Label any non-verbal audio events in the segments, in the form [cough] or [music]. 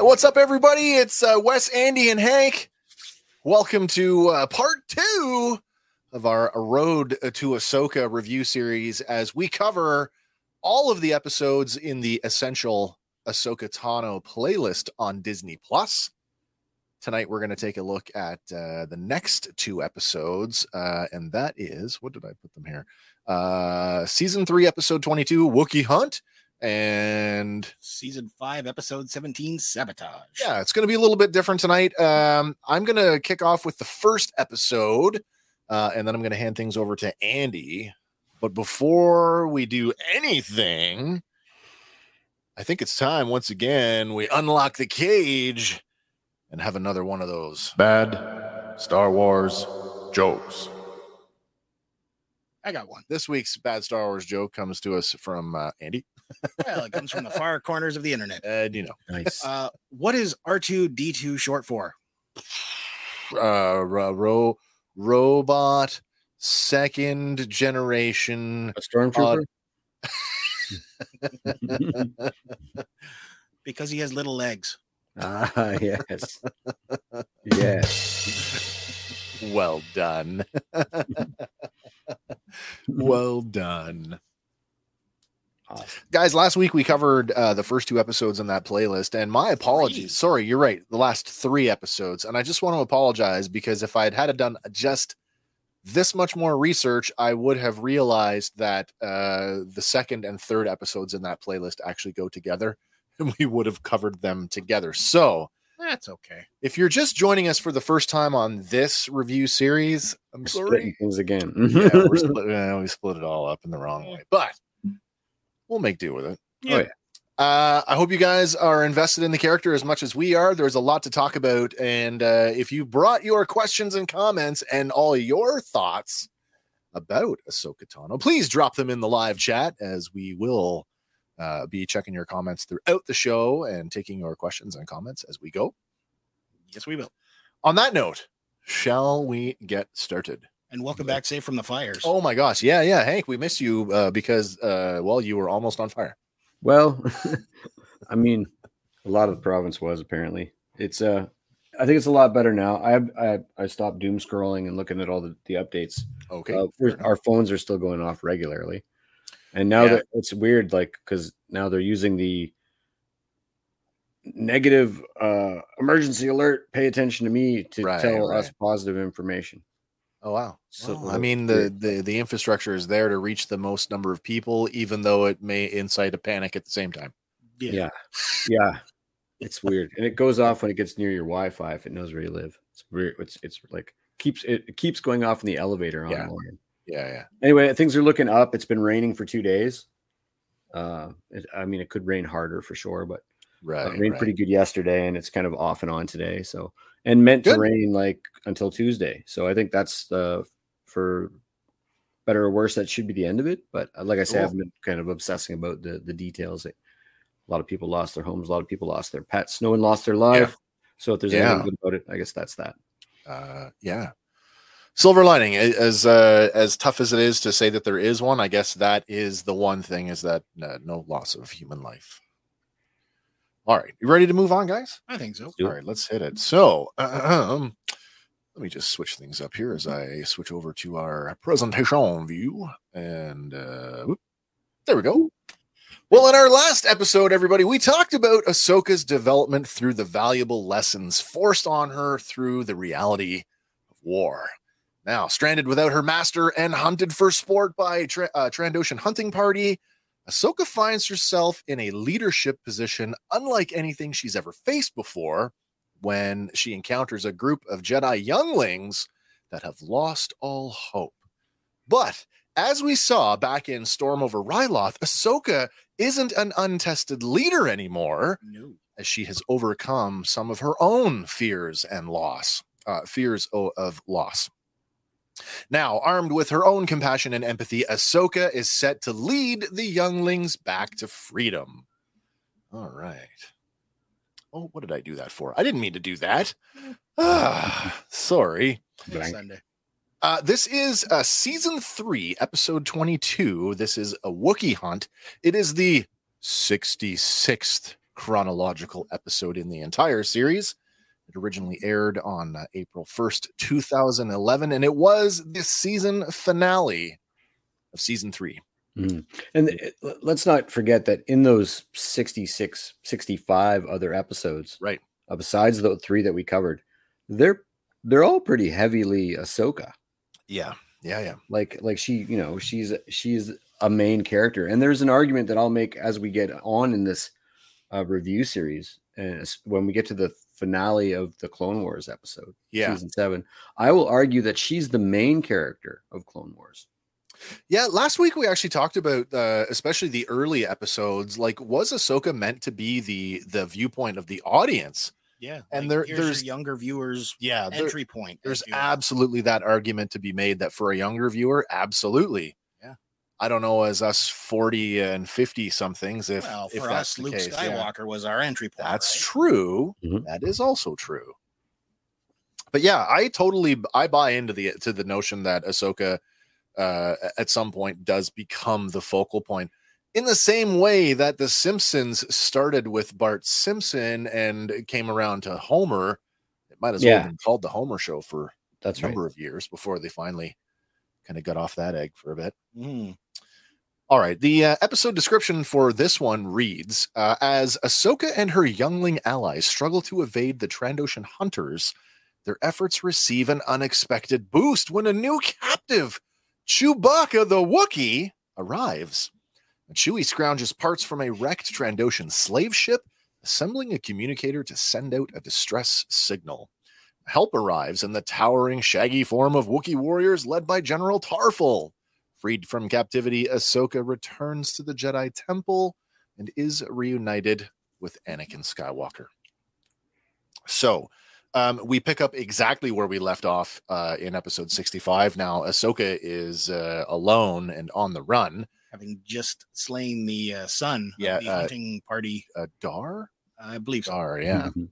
What's up, everybody? It's uh, Wes, Andy, and Hank. Welcome to uh, part two of our Road to Ahsoka review series as we cover all of the episodes in the essential Ahsoka Tano playlist on Disney Plus. Tonight, we're going to take a look at uh, the next two episodes, uh, and that is what did I put them here? Uh, season three, episode 22, Wookiee Hunt, and Season 5, Episode 17, Sabotage. yeah, it's going to be a little bit different tonight. Um, I'm going to kick off with the first episode, uh, and then I'm going to hand things over to Andy. But before we do anything, I think it's time once again we unlock the cage and have another one of those Bad Star Wars jokes. I got one. This week's bad Star Wars joke comes to us from uh, Andy, Well, it comes from the far corners of the internet. and you know, Nice. Uh, what is R2D2 short for? uh, ro- ro- robot second generation. A stormtrooper? [laughs] Because he has little legs. ah, [laughs] yes. yes. Well done. [laughs] well done. Awesome. Guys, last week we covered uh, the first two episodes in that playlist, and my apologies. Three. Sorry, you're right. The last three episodes. And I just want to apologize because if I had had done just this much more research, I would have realized that uh, the second and third episodes in that playlist actually go together, [laughs] and we would have covered them together. So, That's okay. if you're just joining us for the first time on this review series, I'm We're sorry. splitting things again. yeah, we're [laughs] split, uh, we split it all up in the wrong way, but we'll make do with it. Oh, yeah. Uh, I hope you guys are invested in the character as much as we are. There's a lot to talk about, and uh, if you brought your questions and comments and all your thoughts about Ahsoka Tano, please drop them in the live chat as we will uh, be checking your comments throughout the show and taking your questions and comments as we go. Yes, we will. On that note, shall we get started? And welcome back safe from the fires. Oh my gosh. Yeah, yeah. Hank, we missed you uh, because, uh, well, you were almost on fire. Well, [laughs] I mean, a lot of the province was apparently. It's uh I think it's a lot better now. I I I stopped doom scrolling and looking at all the, the updates. Okay. Uh, fair we're- enough. our phones are still going off regularly. And now Yeah. that it's weird, like because now they're using the negative uh emergency alert, pay attention to me to Right, tell us positive information. Oh, wow. So, Well, I mean, the, the, the infrastructure is there to reach the most number of people, even though it may incite a panic at the same time. yeah. Yeah. Yeah. It's weird. And it goes off when it gets near your Wi-Fi if it knows where you live. It's weird. It's it's like keeps it, it keeps going off in the elevator on Yeah. morning. Yeah, yeah. Anyway, things are looking up. It's been raining for two days. Uh it, I mean it could rain harder for sure, but Right. it rained right. pretty good yesterday and it's kind of off and on today. So and meant Good. to rain like until Tuesday. So I think that's uh for better or worse, that should be the end of it. But uh, like I said, Cool. I've been kind of obsessing about the the details. A lot of people lost their homes. A lot of people lost their pets. No one lost their life. So if there's Yeah. anything good about it, I guess that's that. Uh, yeah. Silver lining, as uh, as tough as it is to say that there is one, I guess that is the one thing is that uh, no loss of human life. All right, you ready to move on, guys? I think so. Do All it. right, let's hit it. So, um, let me just switch things up here as I switch over to our presentation view. And uh, whoop, there we go. Well, in our last episode, everybody, we talked about Ahsoka's development through the valuable lessons forced on her through the reality of war. Now, stranded without her master and hunted for sport by Tra- uh, Trandoshan hunting party, Ahsoka finds herself in a leadership position unlike anything she's ever faced before when she encounters a group of Jedi younglings that have lost all hope. But as we saw back in Storm over Ryloth, Ahsoka isn't an untested leader anymore No. as she has overcome some of her own fears and loss, uh, fears o- of loss. Now, armed with her own compassion and empathy, Ahsoka is set to lead the younglings back to freedom. All right. Oh, what did I do that for? I didn't mean to do that. Ah, [sighs] sorry. Blank. Sunday. Uh, this is uh, season three, episode 22. This is a Wookiee hunt. It is the 66th chronological episode in the entire series. It originally aired on uh, April 1st, 2011, and it was the season finale of season three. Mhm. And l- let's not forget that in those 66, 65 other episodes, Right. uh, besides the three that we covered, they're they're all pretty heavily Ahsoka. Yeah. Yeah. Yeah. Like like she, you know, she's she's a main character. And there's an argument that I'll make as we get on in this uh, review series, and when we get to the finale of the Clone Wars episode, Yeah. season seven, I will argue that she's the main character of Clone Wars. Yeah, last week we actually talked about uh, especially the early episodes. Like, was Ahsoka meant to be the the viewpoint of the audience? Yeah. And like, there- there's- younger viewers Yeah, there- entry point. there's if you will. absolutely that argument to be made that for a younger viewer, absolutely. Yeah. I don't know as us forty and fifty somethings if well, if for that's us, the Luke case, yeah. Skywalker was our entry point. That's right? true. Mhm. That is also true. But yeah, I totally I buy into the to the notion that Ahsoka uh, at some point does become the focal point. In the same way that the Simpsons started with Bart Simpson and came around to Homer, it might as well have been called the Homer Show for That's a right. number of years before they finally kind of got off that egg for a bit. Mhm. All right. The uh, episode description for this one reads uh, As Ahsoka and her youngling allies struggle to evade the Trandoshan hunters, their efforts receive an unexpected boost when a new captive, Chewbacca the Wookiee, arrives. Chewie scrounges parts from a wrecked Trandoshan slave ship, assembling a communicator to send out a distress signal. Help arrives in the towering, shaggy form of Wookiee warriors led by General Tarfful. Freed from captivity, Ahsoka returns to the Jedi Temple and is reunited with Anakin Skywalker. So, um, we pick up exactly where we left off uh, in episode 65. Now, Ahsoka is uh, alone and on the run. Having just slain the uh, son Yeah, of the uh, hunting party, Uh, Dar? I believe so. Dar, yeah. Mhm.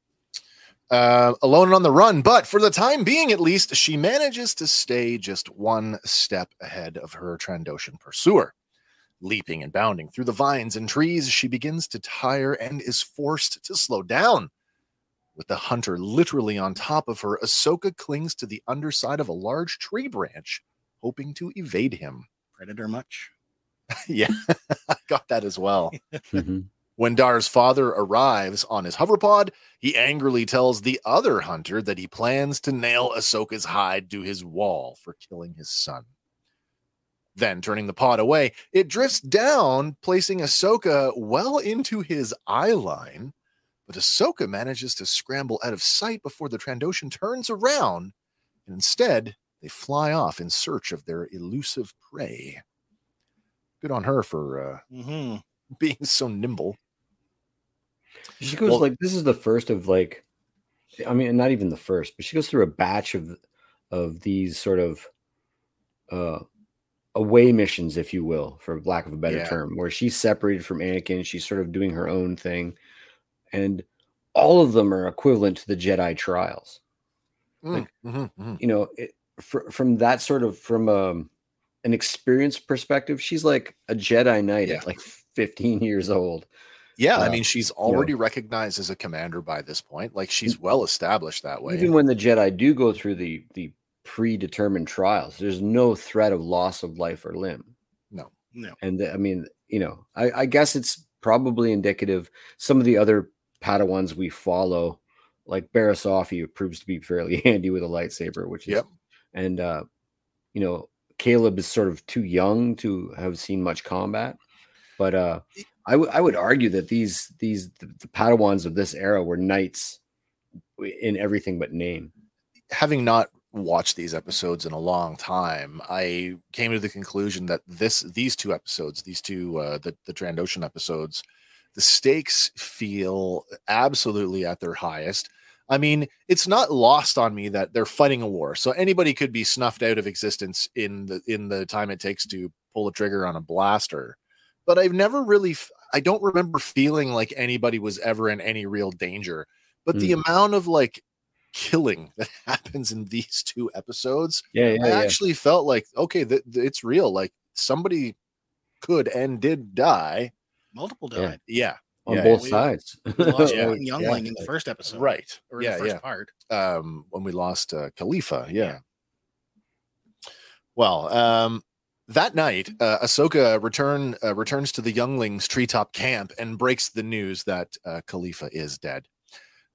Uh, alone and on the run, but for the time being, at least, she manages to stay just one step ahead of her Trandoshan pursuer. Leaping and bounding through the vines and trees, she begins to tire and is forced to slow down. With the hunter literally on top of her, Ahsoka clings to the underside of a large tree branch, hoping to evade him. Predator much? [laughs] yeah, [laughs] I got that as well. Mhm. When Dar's father arrives on his hoverpod, he angrily tells the other hunter that he plans to nail Ahsoka's hide to his wall for killing his son. Then, turning the pod away, it drifts down, placing Ahsoka well into his eye line. But Ahsoka manages to scramble out of sight before the Trandoshan turns around, and instead, they fly off in search of their elusive prey. Good on her for uh, hmm [laughs] being so nimble. She goes Well- like this is the first of like I mean not even the first, but she goes through a batch of of these sort of uh away missions, if you will, for lack of a better Yeah. term, where she's separated from Anakin, she's sort of doing her own thing, and all of them are equivalent to the Jedi trials. Mm, mhm, mhm. You know, it, fr- from that sort of from um, an experience perspective, she's like a Jedi Knight Yeah. at like 15 years old. Yeah, I Uh, mean, she's already recognized as a commander by this point. Like she's well established that way. Even when the Jedi do go through the the predetermined trials, there's no threat of loss of life or limb. no, No. And the- I mean, you know, I, I guess it's probably indicative. Some of the other Padawans we follow, like Barriss Offee, proves to be fairly [laughs] handy with a lightsaber, which is, Yep. and uh, you know, Caleb is sort of too young to have seen much combat. But uh, I would argue that these these the, the Padawans of this era were knights in everything but name. having not watched these episodes in a long time, I came to the conclusion that this these two episodes, these two uh, the the Trandoshan episodes, the stakes feel absolutely at their highest. I mean, it's not lost on me that they're fighting a war. So anybody could be snuffed out of existence in the in the time it takes to pull a trigger on a blaster. But I've never really I don't remember feeling like anybody was ever in any real danger. But the amount of like killing [laughs] that happens in these two episodes, Yeah, yeah, I yeah. actually felt like okay, that it's real. Like somebody could and did die. Multiple died. Yeah, on Yeah, both we- sides. We lost [laughs] Yeah. one youngling Yeah. in the first episode, right. Or yeah, the first yeah. part. um, when we lost uh, Kalifa. Yeah. Yeah. Well, um, that night, uh, Ahsoka return uh, returns to the younglings' treetop camp and breaks the news that uh, Kalifa is dead.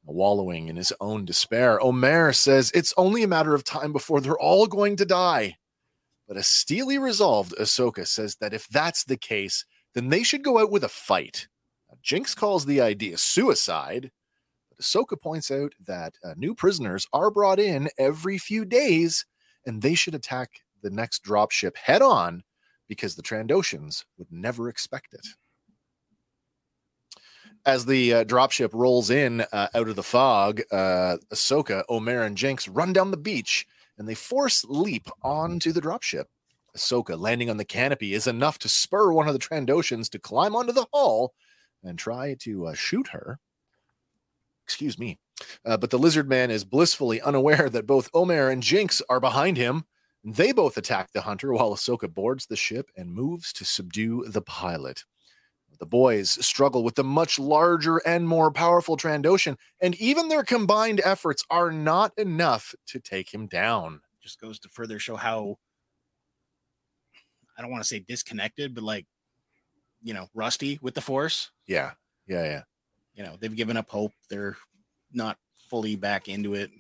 Wallowing in his own despair, Omer says it's only a matter of time before they're all going to die. But a steely resolved Ahsoka says that if that's the case, then they should go out with a fight. Now, Jinx calls the idea suicide, but Ahsoka points out that uh, new prisoners are brought in every few days, and they should attack the next dropship head on because the Trandoshans would never expect it. As the uh, dropship rolls in uh, out of the fog, uh, Ahsoka, Omer, and Jinx run down the beach and they force leap onto the dropship. Ahsoka landing on the canopy is enough to spur one of the Trandoshans to climb onto the hull and try to uh, shoot her. Excuse me. Uh, but the lizard man is blissfully unaware that both Omer and Jinx are behind him. They both attack the hunter [laughs] while Ahsoka boards the ship and moves to subdue the pilot. The boys struggle with the much larger and more powerful Trandoshan, and even their combined efforts are not enough to take him down. Just goes to further show how I don't want to say disconnected, but like you know, rusty with the force. Yeah, yeah, yeah. You know, they've given up hope. They're not fully back into it.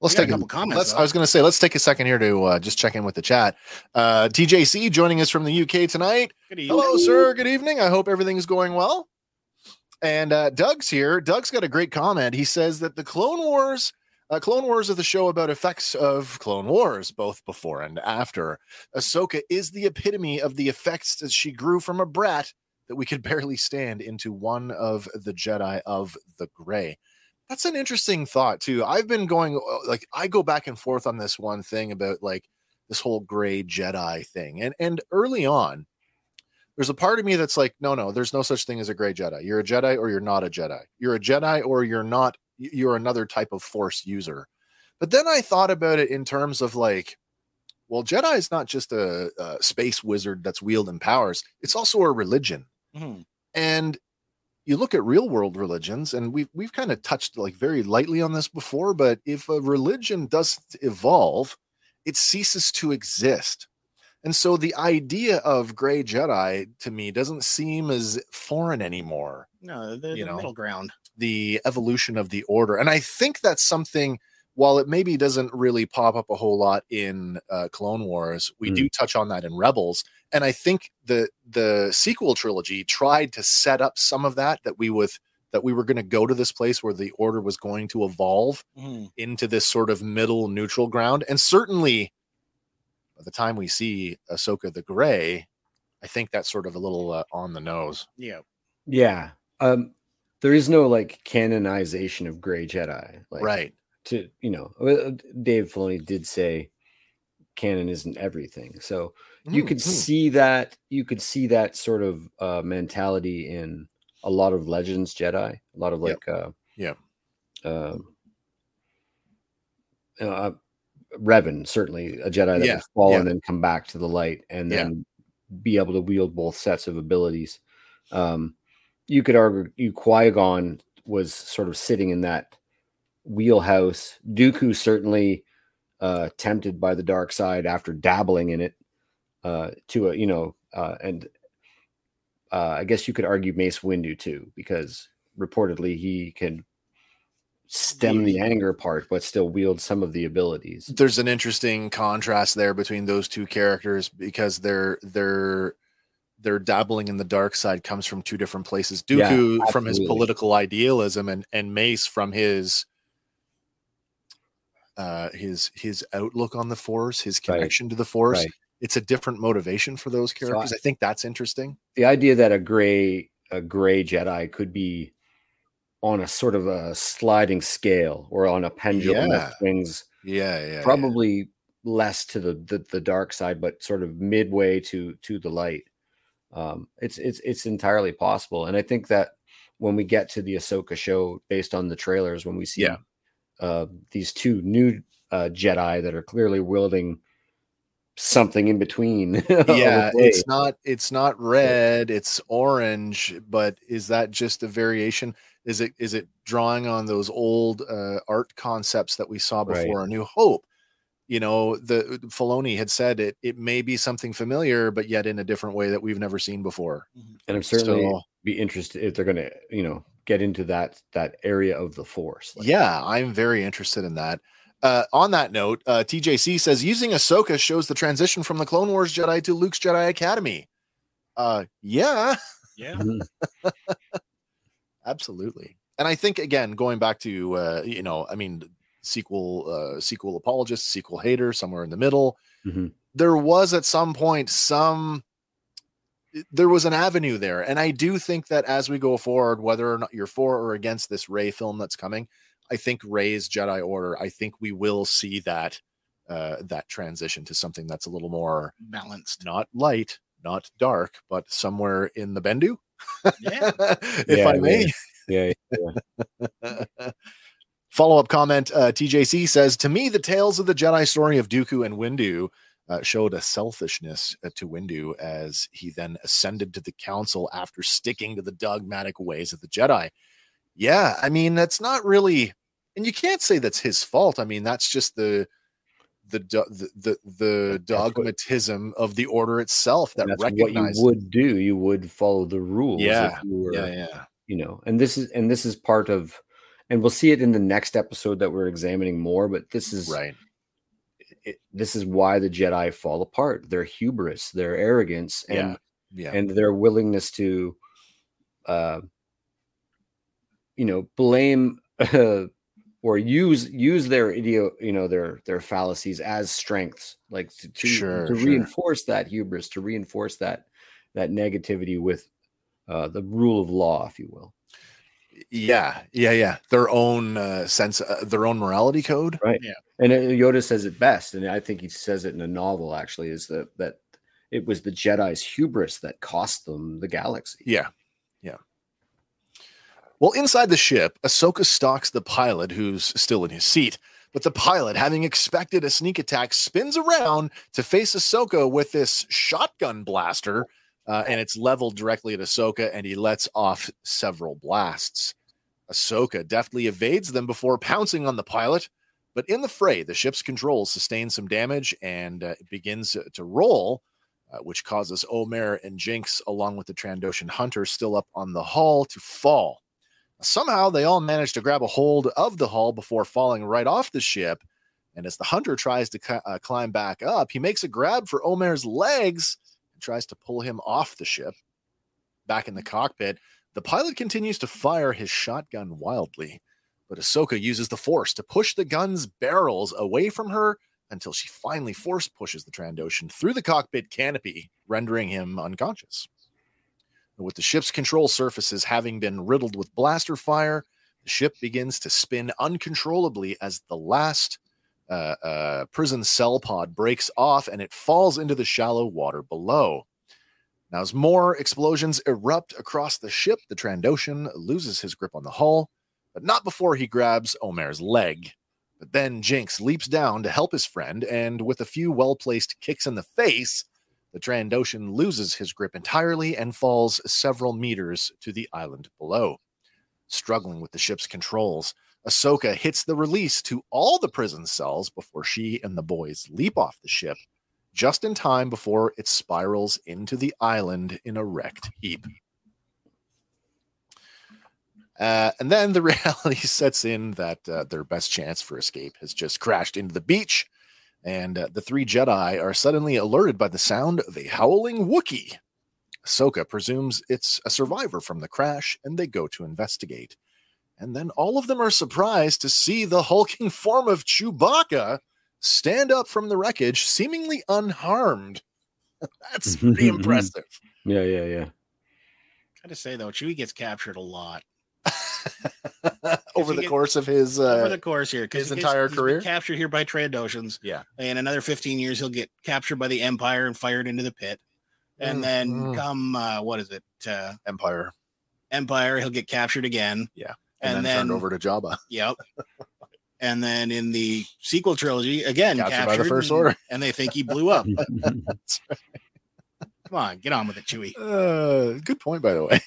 Let's take a couple comments, Let's, though. I was going to say, let's take a second here to uh, just check in with the chat. Uh, TJC joining us from the UK tonight. Good evening. Hello, sir. Good evening. I hope everything's going well. And uh, Doug's here. Doug's got a great comment. He says that the Clone Wars, uh, Clone Wars are the show about effects of Clone Wars, both before and after. Ahsoka is the epitome of the effects as she grew from a brat that we could [laughs] barely stand into one of the Jedi of the Gray. That's an interesting thought too. I've been going uh, like I go back and forth on this one thing about like this whole gray Jedi thing. And and early on, there's a part of me that's like, no, no, there's no such thing as a gray Jedi. You're a Jedi or you're not a Jedi. You're a Jedi or you're not, you're another type of force user. But then I thought about it in terms of like, well, Jedi is not just a, a space wizard that's wielding powers, it's also a religion. Mhm. And you look at real world religions, and we've we've kind of touched like very lightly on this before, but if a religion doesn't evolve, it ceases to exist. And so the idea of gray Jedi to me doesn't seem as foreign anymore. No, they're You the know. middle ground. The evolution of the order. And I think that's something, while it maybe doesn't really pop up a whole lot in uh, Clone Wars, we Mm. do touch on that in Rebels. And I think the the sequel trilogy tried to set up some of that that we with that we were going to go to this place where the order was going to evolve Mhm. into this sort of middle neutral ground. And certainly by the time we see Ahsoka the Gray, I think that's sort of a little uh, on the nose. Yeah. yeah. Um, there is no like canonization of Gray Jedi. Like, right. To you know, uh, Dave Filoni did say canon isn't everything. So you could Mhm. see that you could see that sort of uh, mentality in a lot of Legends Jedi. A lot of Yep. like uh, Yep. um, uh, Revan, certainly a Jedi that Yeah, would fall yeah. and then come back to the light and Yeah. then be able to wield both sets of abilities. Um, you could argue you Qui Gon was sort of sitting in that wheelhouse. Dooku certainly uh, tempted by the dark side after dabbling in it uh, to a you know, uh, and uh, I guess you could argue Mace Windu too because reportedly he can stem the anger part but still wield some of the abilities. there's an interesting contrast there between those two characters because they're they're their dabbling in the dark side comes from two different places. Yeah, Dooku from his political idealism and and Mace from his uh his his outlook on the force, his Right. connection to the force. Right. It's a different motivation for those characters. I think that's interesting. the idea that a gray a gray Jedi could be on a sort of a sliding scale or on a pendulum Yeah. that swings Yeah, yeah. yeah. probably less to the, the the dark side, but sort of midway to to the light. Um, it's it's it's entirely possible, and I think that when we get to the Ahsoka show, based on the trailers, when we see Yeah. Uh, these two new uh, Jedi that are clearly wielding something in between. [laughs] yeah it's not it's not red it's orange but is that just a variation? Is it is it drawing on those old uh, art concepts that we saw Right. before a new hope? You know the Filoni had said it it may be something familiar but yet in a different way that we've never seen before. And I'm certainly So- be interested if they're going to, you know, get into that that area of the force. Like, yeah i'm very interested in that uh, on that note, uh, TJC says using Ahsoka shows the transition from the Clone Wars Jedi to Luke's Jedi Academy. Uh, yeah, Yeah. Mhm. [laughs] absolutely and i think again going back to uh you know i mean sequel uh sequel apologist sequel hater somewhere in the middle Mhm. there was at some point some there was an avenue there and i do think that as we go forward whether or not you're for or against this Rey film that's coming i think Rey's jedi order i think we will see that uh that transition to something that's a little more Balanced. not light not dark but somewhere in the bendu Yeah. [laughs] if Yeah, i may yeah, [laughs] Follow up comment uh, TJC says, To me, the tales of the Jedi story of Dooku and Windu uh, showed a selfishness uh, to Windu as he then ascended to the council after sticking to the dogmatic ways of the Jedi. Yeah, I mean, that's not really, and you can't say that's his fault. I mean, that's just the. The, the the the That's what- dogmatism of the order itself that that's what you would do. You would follow the rules. Yeah, if you were, yeah yeah you know, and this is and this is part of, and we'll see it in the next episode that we're examining more. But this is right it, this is why the Jedi fall apart. Their hubris, their arrogance, and yeah and their willingness to, uh, you know, blame uh, [laughs] or use use their idio, you know, their their fallacies as strengths, like to to, Sure, to sure. reinforce that hubris, to reinforce that that negativity with uh, the rule of law, if you will. yeah yeah yeah their own uh, sense uh, their own morality code And uh, Yoda says it best, and I think he says it in a novel. Actually, is that that it was the Jedi's hubris that cost them the galaxy. Yeah. Yeah. Well, inside the ship, Ahsoka stalks the pilot who's still in his seat. But the pilot, having expected a sneak attack, spins around to face Ahsoka with this shotgun blaster, uh, and it's leveled directly at Ahsoka, and he lets off several blasts. Ahsoka deftly evades them before pouncing on the pilot. But in the fray, the ship's controls sustain some damage and uh, it begins to roll uh, which causes Omer and Jinx, along with the Trandoshan hunter still up on the hull, to fall. Somehow they all manage to grab a hold of the hull before falling right off the ship. And as the hunter tries to cl- uh, climb back up, he makes a grab for Omer's legs and tries to pull him off the ship. Back in the cockpit, the pilot continues to fire his shotgun wildly, but Ahsoka uses the force to push the gun's barrels away from her until she finally force pushes the Trandoshan through the cockpit canopy, rendering him unconscious. With the ship's control surfaces having been riddled with blaster fire, the ship begins to spin uncontrollably as the last uh, uh, prison cell pod breaks off and it falls into the shallow water below. Now, as more explosions erupt across the ship, the Trandoshan loses his grip on the hull, but not before he grabs Omer's leg. But then Jinx leaps down to help his friend, and with a few well placed kicks in the face, the Trandoshan loses his grip entirely and falls several meters to the island below. Struggling with the ship's controls, Ahsoka hits the release to all the prison cells before she and the boys leap off the ship, just in time before it spirals into the island in a wrecked heap. Uh, and then the [laughs] reality sets in that uh, their best chance for escape has just crashed into the beach, and uh, the three Jedi are suddenly alerted by the sound of a howling Wookiee. Ahsoka presumes it's a survivor from the crash, and they go to investigate. And then all of them are surprised to see the hulking form of Chewbacca stand up from the wreckage, seemingly unharmed. [laughs] That's pretty [laughs] impressive. Yeah, yeah, yeah. Gotta say though, Chewie gets captured a lot [laughs] Over the get- course of his uh, over the course here, his entire he's been career? captured here by Trandoshans. Yeah. In another 15 years, he'll get captured by the Empire and fired into the pit. And Mm, then mm. come uh, what is it? Uh, Empire, Empire, he'll get captured again. Yeah. And, and, then, then, turned over to Jabba. [laughs] Yep. And then in the sequel trilogy, again, Captured captured, by the First and- Order. [laughs] and they think he blew up. That's right. Come on, get on with it, Chewie. Uh, good point, by the way.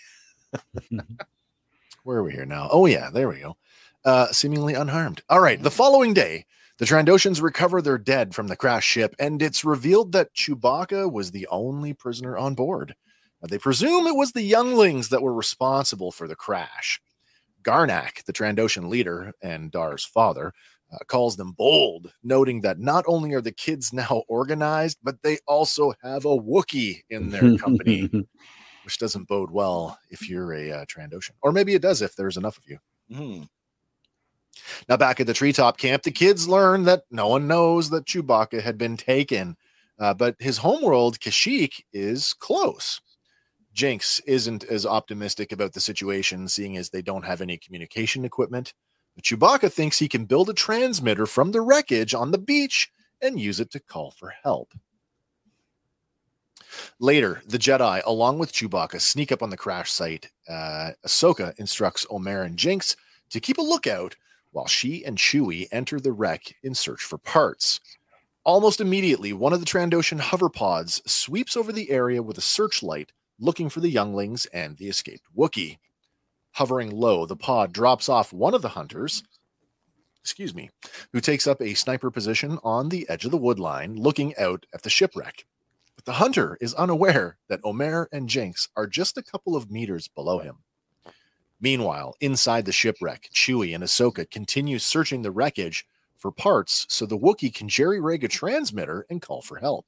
Where are we here now? Oh, yeah, there we go. Uh, seemingly unharmed. All right. The following day, the Trandoshans recover their dead from the crash ship, and it's revealed that Chewbacca was the only prisoner on board. Uh, They presume it was the younglings that were responsible for the crash. Garnak, the Trandoshan leader and Dar's father, uh, calls them bold, noting that not only are the kids [laughs] now organized, but they also have a Wookiee in their company, [laughs] which doesn't bode well if you're a uh, Trandoshan. Or maybe it does if there's enough of you. Mhm. Now, back at the treetop camp, the kids learn that no one knows that Chewbacca had been taken, uh, but his homeworld, Kashyyyk, is close. Jinx isn't as optimistic about the situation, seeing as they don't have any communication equipment. But Chewbacca thinks he can build a transmitter from the wreckage on the beach and use it to call for help. Later, the Jedi, along with Chewbacca, sneak up on the crash site. Uh, Ahsoka instructs Omer and Jinx to keep a lookout while she and Chewie enter the wreck in search for parts. Almost immediately, one of the Trandoshan hover pods sweeps over the area with a searchlight, looking for the younglings and the escaped Wookiee. Hovering low, the pod drops off one of the hunters, excuse me, who takes up a sniper position on the edge of the woodline, looking out at the shipwreck. But the hunter is unaware that Omer and Jinx are just a couple of meters below him. Meanwhile, inside the shipwreck, Chewie and Ahsoka continue searching the wreckage for parts so the Wookiee can jerry rig a transmitter and call for help.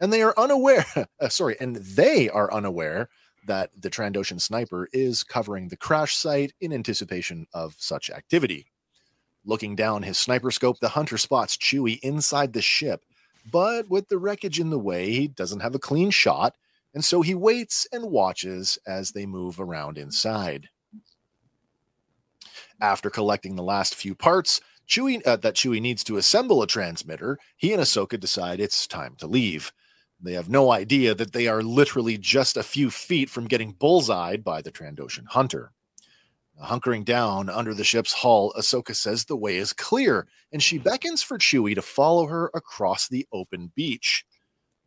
And they are unaware, [laughs] uh, sorry, and they are unaware that the Trandoshan sniper is covering the crash site in anticipation of such activity. Looking down his sniper scope, the hunter spots Chewie inside the ship, but with the wreckage in the way, he doesn't have a clean shot and so he waits and watches as they move around inside. After collecting the last few parts Chewie, uh, that Chewie needs to assemble a transmitter, he and Ahsoka decide it's time to leave. They have no idea that they are literally just a few feet from getting bullseyed by the Trandoshan hunter. Hunkering down under the ship's hull, Ahsoka says the way is clear, and she beckons for Chewie to follow her across the open beach.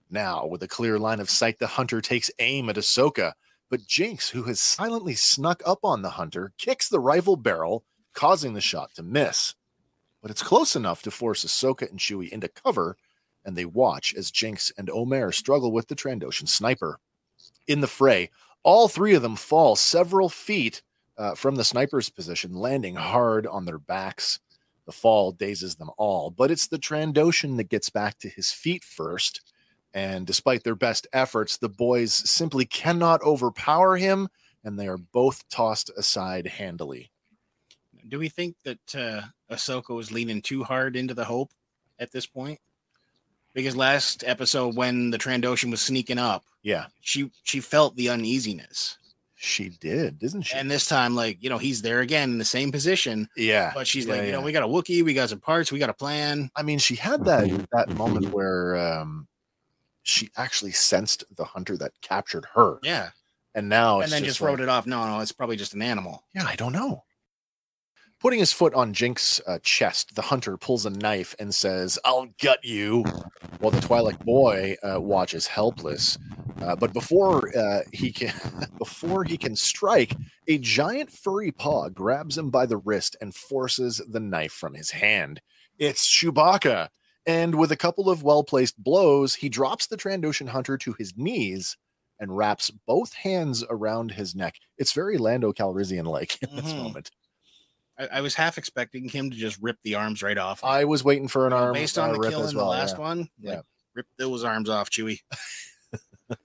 Now, with a clear line of sight, the hunter takes aim at Ahsoka, but Jinx, who has silently snuck up on the hunter, kicks the rifle barrel, causing the shot to miss. But it's close enough to force Ahsoka and Chewie into cover, and they watch as Jinx and Omer struggle with the Trandoshan sniper. In the fray, all three of them fall several feet uh, from the sniper's position, landing hard on their backs. The fall dazes them all, but it's the Trandoshan that gets back to his feet first. And despite their best efforts, the boys simply cannot overpower him, and they are both tossed aside handily. Do we think that uh, Ahsoka was leaning too hard into the hope at this point? Because last episode, when the Trandoshan was sneaking up, Yeah, she she felt the uneasiness, she did, didn't she? and this time, like you know, he's there again in the same position, yeah, but she's Yeah, like, you know, we got a Wookiee, we got some parts, we got a plan. I mean, she had that that moment where um, she actually sensed the hunter that captured her, Yeah, and now and then just, wrote it off. No, no, it's probably just an animal. Yeah, I don't know. Putting his foot on Jinx's uh, chest, the hunter pulls a knife and says, I'll gut you, while the Twi'lek boy uh, watches helpless. Uh, but before uh, he can [laughs] before he can strike, a giant furry paw grabs him by the wrist and forces the knife from his hand. It's Chewbacca. And with a couple of well placed blows, he drops the Trandoshan hunter to his knees and wraps both hands around his neck. It's very Lando Calrissian like in this Mhm. moment. I, I was half expecting him to just rip the arms right off. I was waiting for an arm based on uh, the rip kill in well, the last yeah. one. Yeah. like, rip those arms off, Chewie.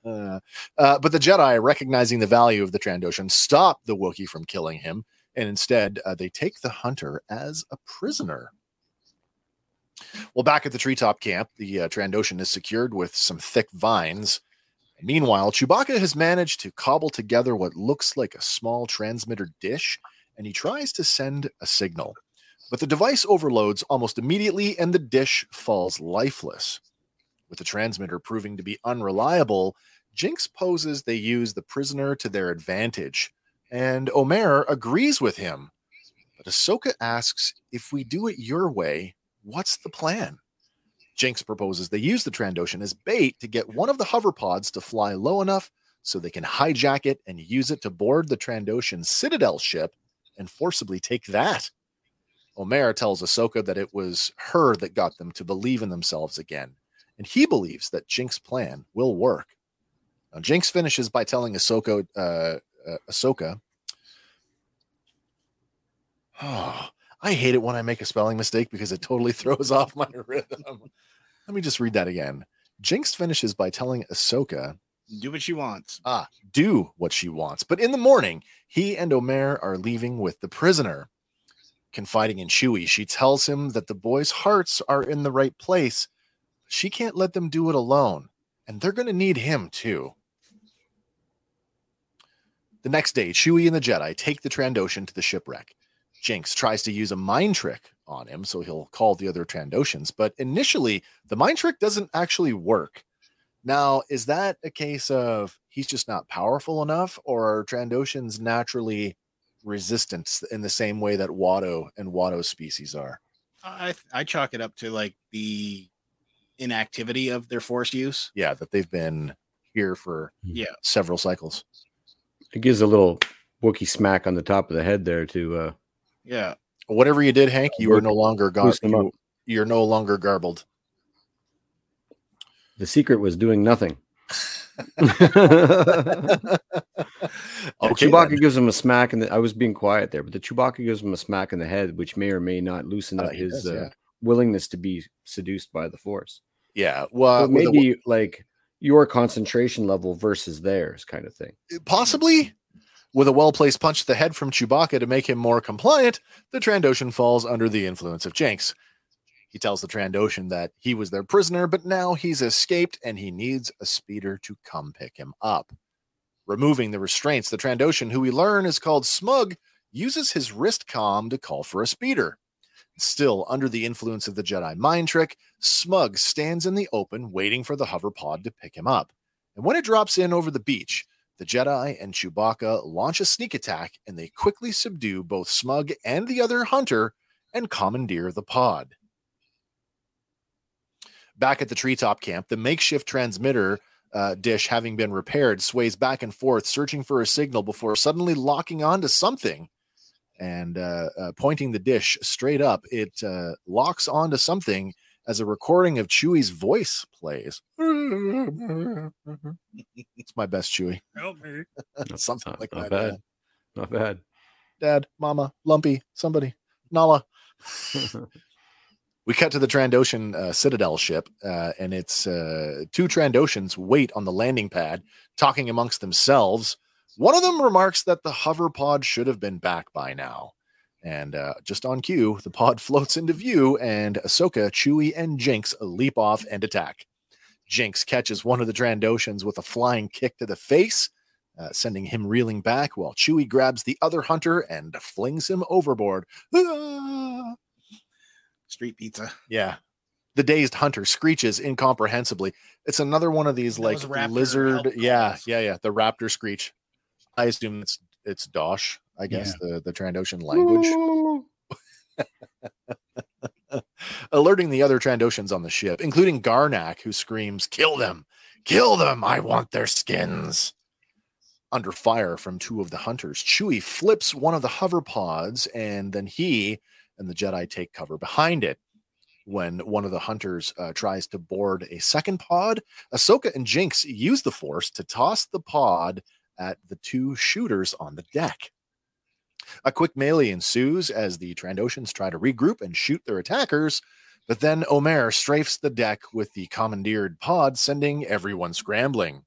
Uh, [laughs] [laughs] uh, but the Jedi, recognizing the value of the Trandoshan, stop the Wookiee from killing him, and instead uh, they take the hunter as a prisoner. Well, back at the treetop camp, the uh, Trandoshan is secured with some thick vines. Meanwhile, Chewbacca has managed to cobble together what looks like a small transmitter dish, and he tries to send a signal. But the device overloads almost immediately, and the dish falls lifeless. With the transmitter proving to be unreliable, Jinx poses they use the prisoner to their advantage, and Omer agrees with him. But Ahsoka asks if we do it your way, what's the plan? Jinx proposes they use the Trandoshan as bait to get one of the hover pods to fly low enough so they can hijack it and use it to board the Trandoshan Citadel ship and forcibly take that. Omer tells Ahsoka that it was her that got them to believe in themselves again, and he believes that Jinx's plan will work. Now, Jinx finishes by telling Ahsoka, uh, uh, Ahsoka, oh, I hate it when I make a spelling mistake because it totally [laughs] throws off my [laughs] rhythm. Let me just read that again. Jinx finishes by telling Ahsoka, Do what she wants. ah, do what she wants. But in the morning, he and Omer are leaving with the prisoner. Confiding in Chewie, she tells him that the boys' hearts are in the right place. She can't let them do it alone, and they're going to need him too. The next day, Chewie and the Jedi take the Trandoshan to the shipwreck. Jinx tries to use a mind trick on him, so he'll call the other Trandoshans, but initially, the mind trick doesn't actually work. Now, is that a case of he's just not powerful enough, or are Trandoshans naturally resistant in the same way that Watto and Watto species are? I I chalk it up to like the inactivity of their force use. Yeah, that they've been here for Yeah. several cycles. It gives a little Wookiee smack on the top of the head there to uh, Yeah. Whatever you did, Hank, you are no longer gar- boost them up. you, you're no longer garbled. The secret was doing nothing. [laughs] Yeah, Okay, Chewbacca then. gives him a smack, and I was being quiet there, but the Chewbacca gives him a smack in the head, which may or may not loosen Uh, up he his does, uh, willingness to be seduced by the Force. yeah. Well, so with a- maybe like your concentration level versus theirs, kind of thing. possibly with a well placed punch to the head from Chewbacca to make him more compliant, the Trandoshan falls under the influence of Jinx. He tells the Trandoshan that he was their prisoner, but now he's escaped and he needs a speeder to come pick him up. Removing the restraints, the Trandoshan, who we learn is called Smug, uses his wrist comm to call for a speeder. Still under the influence of the Jedi mind trick, Smug stands in the open waiting for the hover pod to pick him up. And when it drops in over the beach, the Jedi and Chewbacca launch a sneak attack and they quickly subdue both Smug and the other hunter and commandeer the pod. Back at the treetop camp, the makeshift transmitter uh, dish, having been repaired, sways back and forth, searching for a signal before suddenly locking onto something and uh, uh, pointing the dish straight up. It uh, locks onto something as a recording of Chewie's voice plays. [laughs] it's my best Chewie. Help me. [laughs] Something Not- like not that. bad. yeah. Not bad. Dad, Mama, Lumpy, somebody, Nala. [laughs] We cut to the Trandoshan uh, Citadel ship, uh, and it's uh, two Trandoshans wait on the landing pad, talking amongst themselves. One of them remarks that the hover pod should have been back by now. And uh, just on cue, the pod [laughs] floats into view, and Ahsoka, Chewie, and Jinx leap off and attack. Jinx catches one of the Trandoshans with a flying kick to the face, uh, sending him reeling back, while Chewie grabs the other hunter and flings him overboard. [laughs] Ah! Street pizza. Yeah. The dazed hunter screeches incomprehensibly. It's another one of these like lizard. Yeah, calls. yeah, yeah. The raptor screech. I assume it's it's Dosh, I guess, the, the Trandoshan language. [laughs] Alerting the other Trandoshans on the ship, including Garnak, who screams, Kill them! Kill them! I want their skins! Under fire from two of the hunters, Chewie flips one of the hover pods, and then he and the Jedi take cover behind it. When one of the hunters uh, tries to board a second pod, Ahsoka and Jinx use the Force to toss the pod at the two shooters on the deck. A quick melee ensues as the Trandoshans try to regroup and shoot their attackers, but then Omer strafes the deck with the commandeered pod, sending everyone scrambling.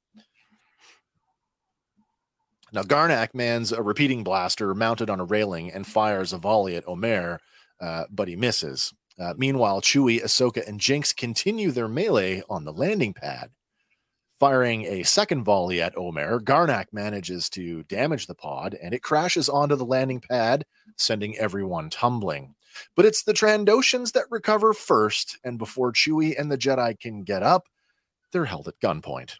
Now, Garnak mans a repeating blaster mounted on a railing and fires a volley at Omer, uh, but he misses. Uh, meanwhile, Chewie, Ahsoka, and Jinx continue their melee on the landing pad. Firing a second volley at Omer, Garnak manages to damage the pod and it crashes onto the landing pad, sending everyone tumbling. But it's the Trandoshans that recover first, and before Chewie and the Jedi can get up, they're held at gunpoint.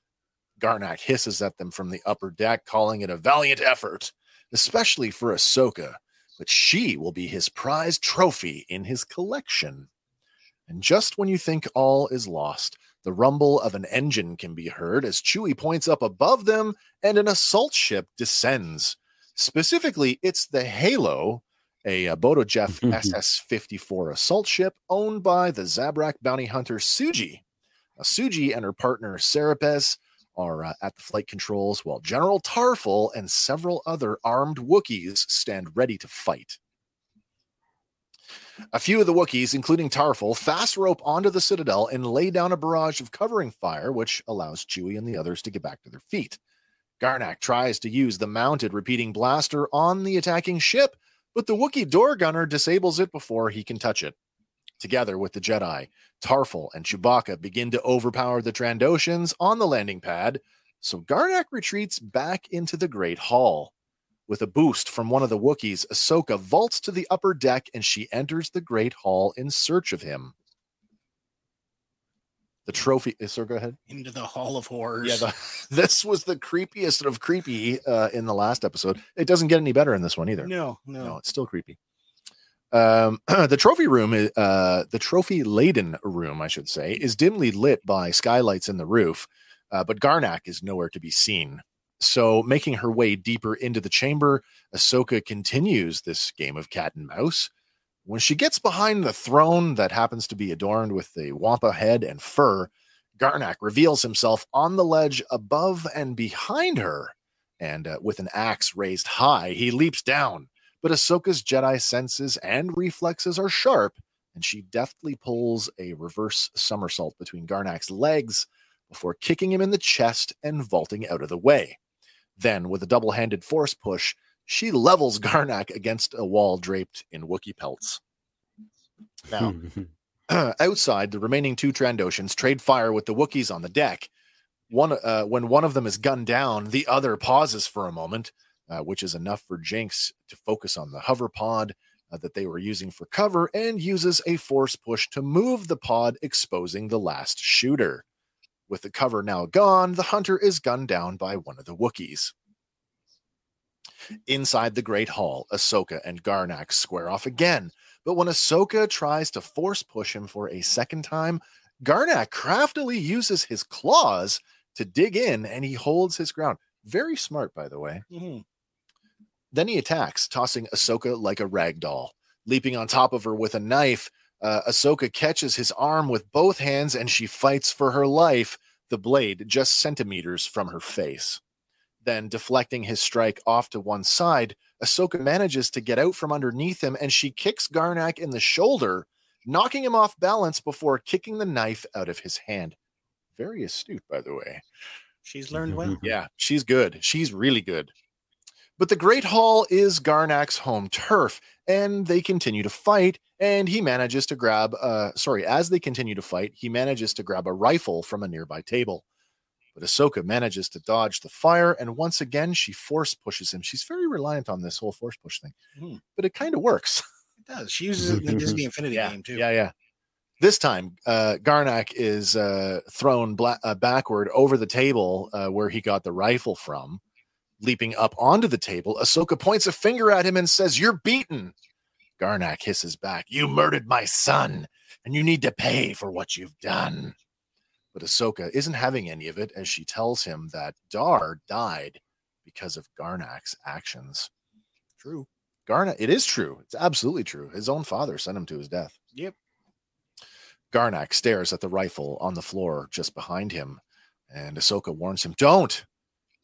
Garnak hisses at them from the upper deck, calling it a valiant effort, especially for Ahsoka, but she will be his prized trophy in his collection. And just when you think all is lost, the rumble of an engine can be heard as Chewie points up above them and an assault ship descends. Specifically, it's the Halo, a, uh, a Botajef SS [laughs] 54 assault ship owned by the Zabrak bounty hunter Sugi. Now, Sugi and her partner Seripas are uh, at the flight controls, while General Tarfful and several other armed Wookiees stand ready to fight. A few of the Wookiees, including Tarfful, fast rope onto the Citadel and lay down a barrage of covering fire, which allows Chewie and the others to get back to their feet. Garnak tries to use the mounted repeating blaster on the attacking ship, but the Wookiee door gunner disables it before he can touch it. Together with the Jedi, Tarfful and Chewbacca begin to overpower the Trandoshans on the landing pad, so Garnak retreats back into the Great Hall. With a boost from one of the Wookiees, Ahsoka vaults to the upper deck and she enters the Great Hall in search of him. The trophy, uh, sir, go ahead. Into the Hall of Horrors. Yeah, the, [laughs] this was the creepiest of creepy uh, in the last episode. It doesn't get any better in this one either. no, no. No, it's still creepy. Um, [clears throat] the trophy room, uh, the trophy laden room, I should say, is dimly lit by skylights in the roof, uh, but Garnak is nowhere to be seen. So, making her way deeper into the chamber, Ahsoka continues this game of cat and mouse. When she gets behind the throne that happens to be adorned with a wampa head and fur, Garnak reveals himself on the ledge above and behind her. And uh, with an axe raised high, he leaps down. But Ahsoka's Jedi senses and reflexes are sharp, and she deftly pulls a reverse somersault between Garnak's legs before kicking him in the chest and vaulting out of the way. Then, with a double handed force push, she levels Garnak against a wall draped in Wookiee pelts. Now, [laughs] [clears throat] outside, the remaining two Trandoshans trade fire with the Wookiees on the deck. One, uh, when one of them is gunned down, the other pauses for a moment, uh, which is enough for Jinx to focus on the hover pod uh, that they were using for cover and uses a force push to move the pod, exposing the last shooter. With the cover now gone, the hunter is gunned down by one of the Wookiees. Inside the Great Hall, Ahsoka and Garnak square off again, but when Ahsoka tries to force push him for a second time, Garnak craftily uses his claws to dig in and he holds his ground. Very smart, by the way. Mhm. Then he attacks, tossing Ahsoka like a rag doll. Leaping on top of her with a knife, uh, Ahsoka catches his arm with both hands and she fights for her life, the blade just centimeters from her face. Then, deflecting his strike off to one side, Ahsoka manages to get out from underneath him and she kicks Garnak in the shoulder, knocking him off balance before kicking the knife out of his hand. Very astute, by the way. She's learned well. Yeah, she's good. She's really good. But the Great Hall is Garnak's home turf, and they continue to fight. And he manages to grab, uh, sorry, as they continue to fight, he manages to grab a rifle from a nearby table. But Ahsoka manages to dodge the fire, and once again, she force pushes him. She's very reliant on this whole force push thing, Hmm. but it kind of works. [laughs] It does. She uses it in the Disney Infinity yeah, game too. Yeah, yeah. This time, uh, Garnak is uh, thrown bla- uh, backward over the table uh, where he got the rifle from. Leaping up onto the table, Ahsoka points a finger at him and says, You're beaten. Garnak hisses back, You murdered my son, and you need to pay for what you've done. But Ahsoka isn't having any of it as she tells him that Dar died because of Garnak's actions. True. Garnak, it is true. It's absolutely true. His own father sent him to his death. Yep. Garnak stares at the rifle on the floor just behind him, and Ahsoka warns him, Don't!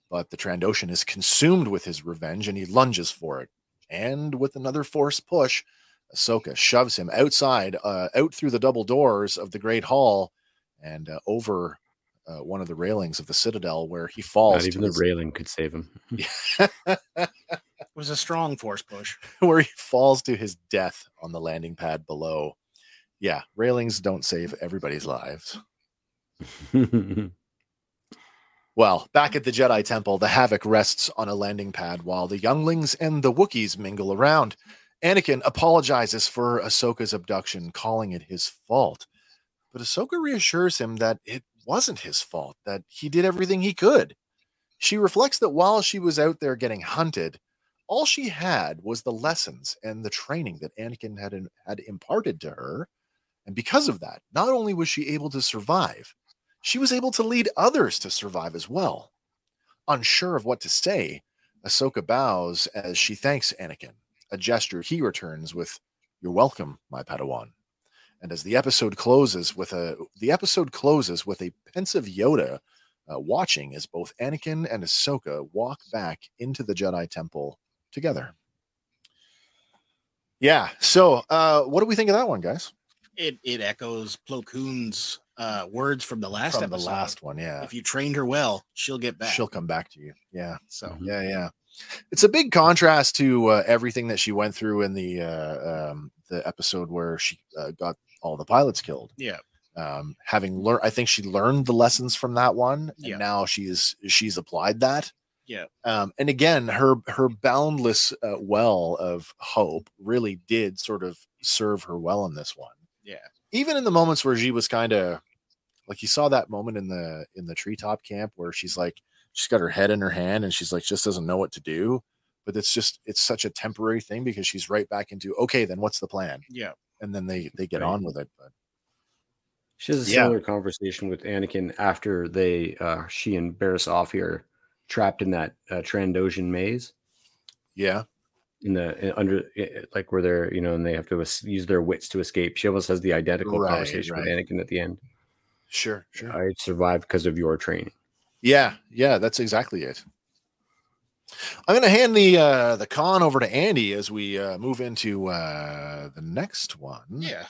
But the Trandoshan is consumed with his revenge and he lunges for it. And with another force push, Ahsoka shoves him outside, uh, out through the double doors of the Great Hall and uh, over uh, one of the railings of the Citadel where he falls. Not even the his- railing could save him. [laughs] [laughs] It was a strong force push. [laughs] where he falls to his death on the landing pad below. Yeah, railings don't save everybody's lives. Well, back at the Jedi Temple, the Havoc rests on a landing pad while the younglings and the Wookiees mingle around. Anakin apologizes for Ahsoka's abduction, calling it his fault. But Ahsoka reassures him that it wasn't his fault, that he did everything he could. She reflects that while she was out there getting hunted, all she had was the lessons and the training that Anakin had had imparted to her. And because of that, not only was she able to survive, she was able to lead others to survive as well. Unsure of what to say, Ahsoka bows as she thanks Anakin, a gesture he returns with, You're welcome, my Padawan. And as the episode closes with a the episode closes with a pensive Yoda uh, watching as both Anakin and Ahsoka walk back into the Jedi Temple together. Yeah. So, uh, what do we think of that one, guys? It it echoes Plo Koon's uh, words from the last From episode. the last one, yeah. If you trained her well, she'll get back. She'll come back to you. Yeah. so Yeah, yeah. It's a big contrast to uh, everything that she went through in the uh, um, the episode where she uh, got all the pilots killed. yeah, Um, having learned, I think she learned the lessons from that one, and Yeah. now she's she's applied that. Yeah. Um, and again, her her boundless uh, well of hope really did sort of serve her well in this one. yeah, Even in the moments where she was kind of like you saw that moment in the in the treetop camp where she's like she's got her head in her hand and she's like just doesn't know what to do. But it's just it's such a temporary thing because she's right back into okay, then what's the plan? yeah, And then they they get Right. on with it. But She has a Yeah. similar conversation with Anakin after they, uh, she and Barriss Offee, trapped in that uh, Trandoshan maze yeah, in the in, under like where they're you know and they have to use their wits to escape. She almost has the identical Right, conversation with right. Anakin at the end. Sure, sure. I survived because of your training. Yeah, yeah, that's exactly it. I'm going to hand the uh, the con over to Andy as we uh, move into uh, the next one. yeah.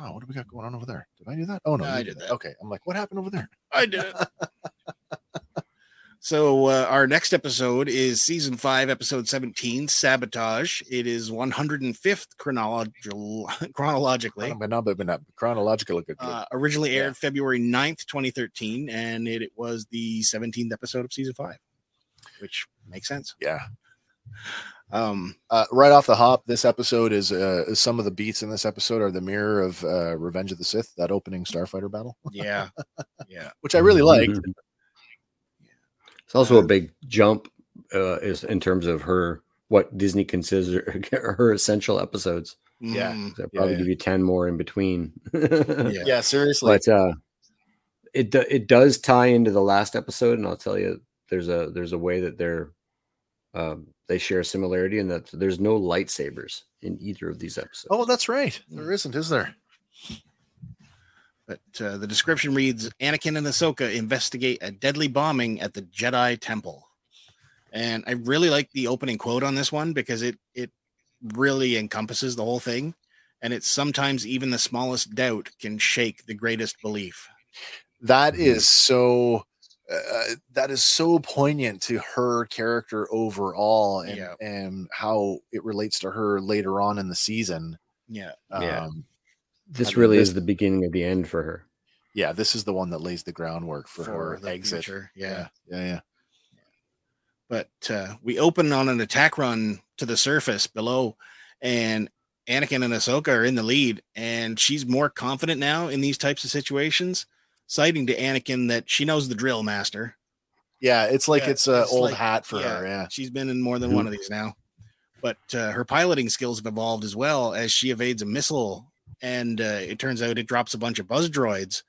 Oh, what do we got going on over there? Did I do that? Oh no, No, I you did that. Okay, I'm like, what happened over there? I did it. [laughs] so uh, our next episode is season five, episode seventeen, sabotage. It is 105th chronological [laughs] chronologically. Chronological. Uh, originally aired Yeah. February 9th, 2013, and it, it was the 17th episode of season five, which makes sense. yeah. Um, Uh, right off the hop, this episode is uh, some of the beats in this episode are the mirror of uh, Revenge of the Sith, that opening Starfighter battle, yeah, [laughs] yeah, which I really liked. It's also a big jump uh, is in terms of her what Disney considers her [laughs] essential episodes. Yeah. Mm, They'll Yeah, probably yeah. give you ten more in between. [laughs] yeah. Yeah, seriously. but uh, it it does tie into the last episode, and I'll tell you, there's a there's a way that they're um, they share a similarity, in that there's no lightsabers in either of these episodes. oh, that's right. There isn't, is there? But uh, the description reads Anakin and Ahsoka investigate a deadly bombing at the Jedi Temple. And I really like the opening quote on this one because it it really encompasses the whole thing. And it's sometimes even the smallest doubt can shake the greatest belief. That Mhm. so uh, that is so poignant to her character overall and Yeah. and how it relates to her later on in the season Yeah. Yeah. This I mean, really this- is the beginning of the end for her. yeah this is the one that lays the groundwork for, her exit future. Yeah. yeah yeah yeah But uh, we open on an attack run to the surface below, and Anakin and Ahsoka are in the lead, and she's more confident now in these types of situations, citing to Anakin that she knows the drill master. yeah it's like Yeah, it's an old like- hat for yeah. her yeah She's been in more than Mhm. one of these now. But uh, her piloting skills have evolved as well as she evades a missile, and uh, it turns out it drops a bunch of buzz droids.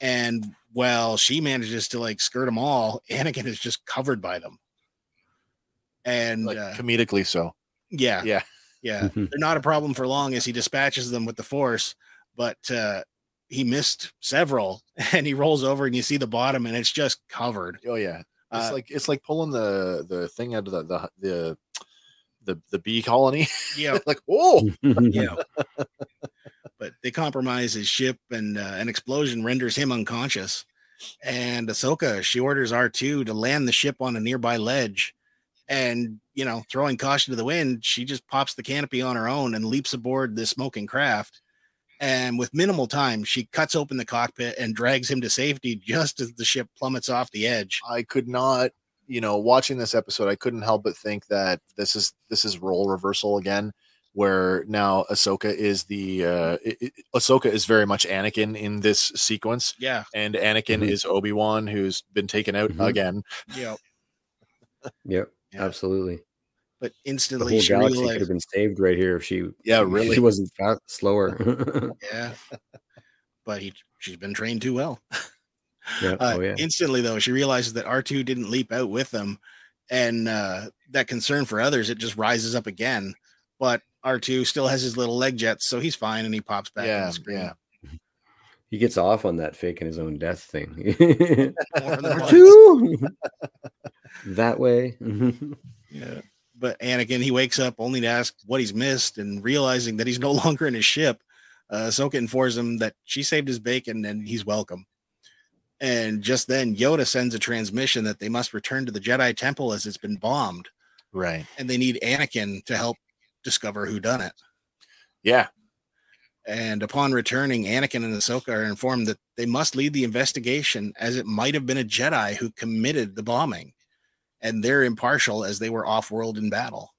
And while she manages to like skirt them all, [laughs] Anakin is just covered by them. And like uh, comedically so yeah, yeah yeah, [laughs] they're not a problem for long as he dispatches them with the force. But uh, he missed several, [laughs] and he rolls over, and you see the bottom, and it's just covered. oh yeah it's Uh, like it's like pulling the the thing out of the the the the, the bee colony yeah, like oh yeah. But they compromise his ship, and uh, an explosion renders him unconscious. And Ahsoka, she orders R2 to land the ship on a nearby ledge. And, you know, throwing caution to the wind, she just pops the canopy on her own and leaps aboard the smoking craft. And with minimal time, she cuts open the cockpit and drags him to safety just as the ship plummets off the edge. I could not, you know, watching this episode, I couldn't help but think that this is this is role reversal again, where now Ahsoka is the uh it, it- Ahsoka is very much Anakin in this sequence, Yeah. and Anakin Mhm. is Obi Wan, who's been taken out Mhm. again. Yeah. Yep, Yeah. absolutely. but The instantly whole she galaxy could have been saved right here if she Yeah, really. she wasn't fast, slower. [laughs] yeah. But he, she's been trained too well. yeah. Uh, oh yeah. Instantly, though, she realizes that R2 didn't leap out with them. And uh, that concern for others, it just rises up again. But R2 still has his little leg jets, so he's fine and he pops back on yeah, the screen. yeah. He gets off on that faking his own death thing. [laughs] More than once. Two [laughs] [laughs] that way. Yeah. But Anakin, he wakes up only to ask what he's missed and realizing that he's no longer in his ship. Uh, Ahsoka informs him that she saved his bacon and he's welcome. And just then, Yoda sends a transmission that they must return to the Jedi Temple as it's been bombed, Right. and they need Anakin to help discover who done it. Yeah. And upon returning, Anakin and Ahsoka are informed that they must lead the investigation as it might have been a Jedi who committed the bombing. And they're impartial as they were off world in battle.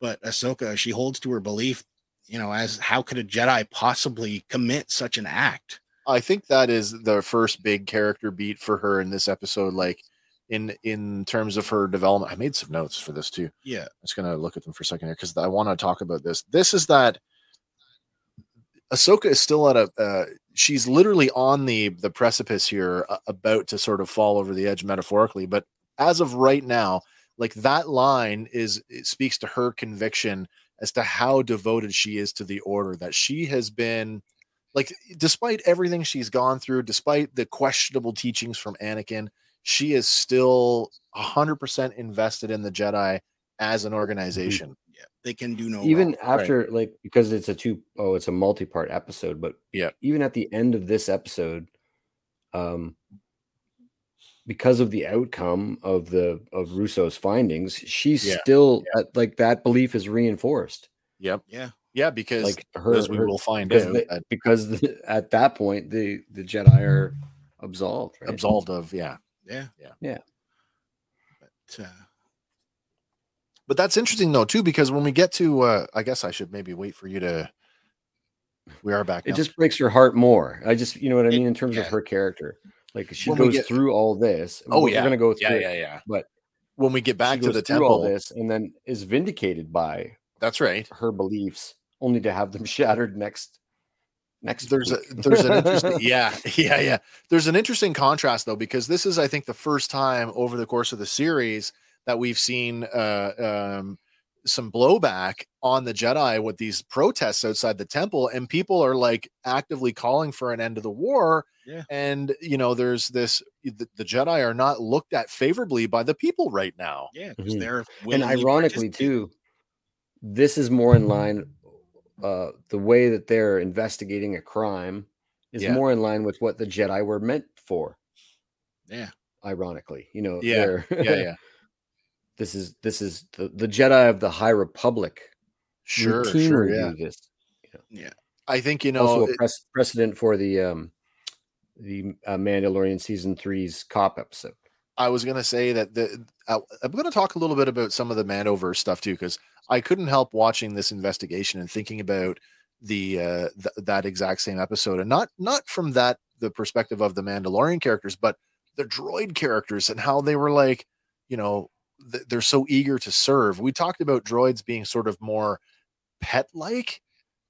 But Ahsoka, she holds to her belief, you know, as how could a Jedi possibly commit such an act? I think that is the first big character beat for her in this episode. Like in in terms of her development, I made some notes for this too. Yeah. I'm just gonna look at them for a second here because I want to talk about this. This is that Ahsoka is still at a. Uh, she's literally on the the precipice here, uh, about to sort of fall over the edge metaphorically. But as of right now, like that line is it speaks to her conviction as to how devoted she is to the order. That she has been, like, despite everything she's gone through, despite the questionable teachings from Anakin, she is still hundred percent invested in the Jedi as an organization. Yeah. They can do no even wrong. after like because it's a two oh it's a multi-part episode but Yeah. even at the end of this episode um because of the outcome of the of russo's findings she's Yeah, still uh, like that belief is reinforced Yep. Yeah. Yeah, because like her, as we her- will find because, out, the- because the, at that point the the jedi are absolved right? absolved of yeah. Yeah. Yeah. Yeah. But uh, But that's interesting though too, because when we get to, uh, I guess I should maybe wait for you to. We are back. it now. just breaks your heart more i just you know what i It- mean in terms yeah. of her character like she When goes get- through all this and Oh, we're yeah. gonna go through yeah, yeah, yeah. but When we get back she to goes the through all temple, this and then is vindicated by that's right. her beliefs only to have them [laughs] shattered next next There's a there's an interesting [laughs] yeah yeah yeah. There's an interesting contrast though because this is I think the first time over the course of the series that we've seen uh, um, some blowback on the Jedi with these protests outside the temple, and people are like actively calling for an end to the war. Yeah. And you know, there's this the, the Jedi are not looked at favorably by the people right now. yeah, 'cause Mhm. they're and ironically participating. too this is more in line uh the way that they're investigating a crime is Yeah. more in line with what the jedi were meant for Yeah. ironically you know Yeah, Yeah, yeah. [laughs] this is this is the, the jedi of the high republic Sure, sure, yeah. this I think you know also a it- precedent for the um the uh, mandalorian season three's cop episode I was gonna say that the uh, I'm gonna talk a little bit about some of the Mandoverse stuff too, because I couldn't help watching this investigation and thinking about the uh th- that exact same episode, and not not from that the perspective of the Mandalorian characters, but the droid characters and how they were like, you know, th- they're so eager to serve. We talked about droids being sort of more pet like.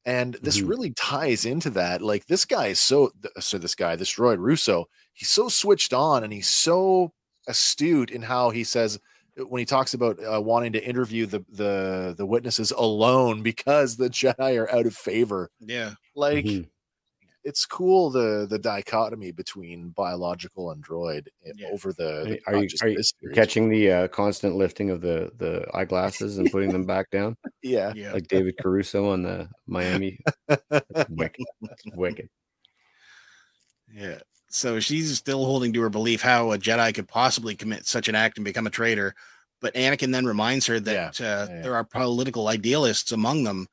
And this Mhm. really ties into that. Like this guy is so so this guy, this droid Russo, he's so switched on and he's so astute in how he says when he talks about uh, wanting to interview the the the witnesses alone because the [laughs] Jedi are out of favor. Yeah. Like Mhm. it's cool the the dichotomy between biological and droid Yeah. over the, the are you, just are you catching the uh, constant lifting of the the eyeglasses and putting them back down [laughs] yeah Yeah. like David Caruso on the Miami. It's [laughs] wicked. Wicked. Yeah. So she's still holding to her belief how a Jedi could possibly commit such an act and become a traitor. But Anakin then reminds her that uh, yeah, yeah. there are political idealists among them,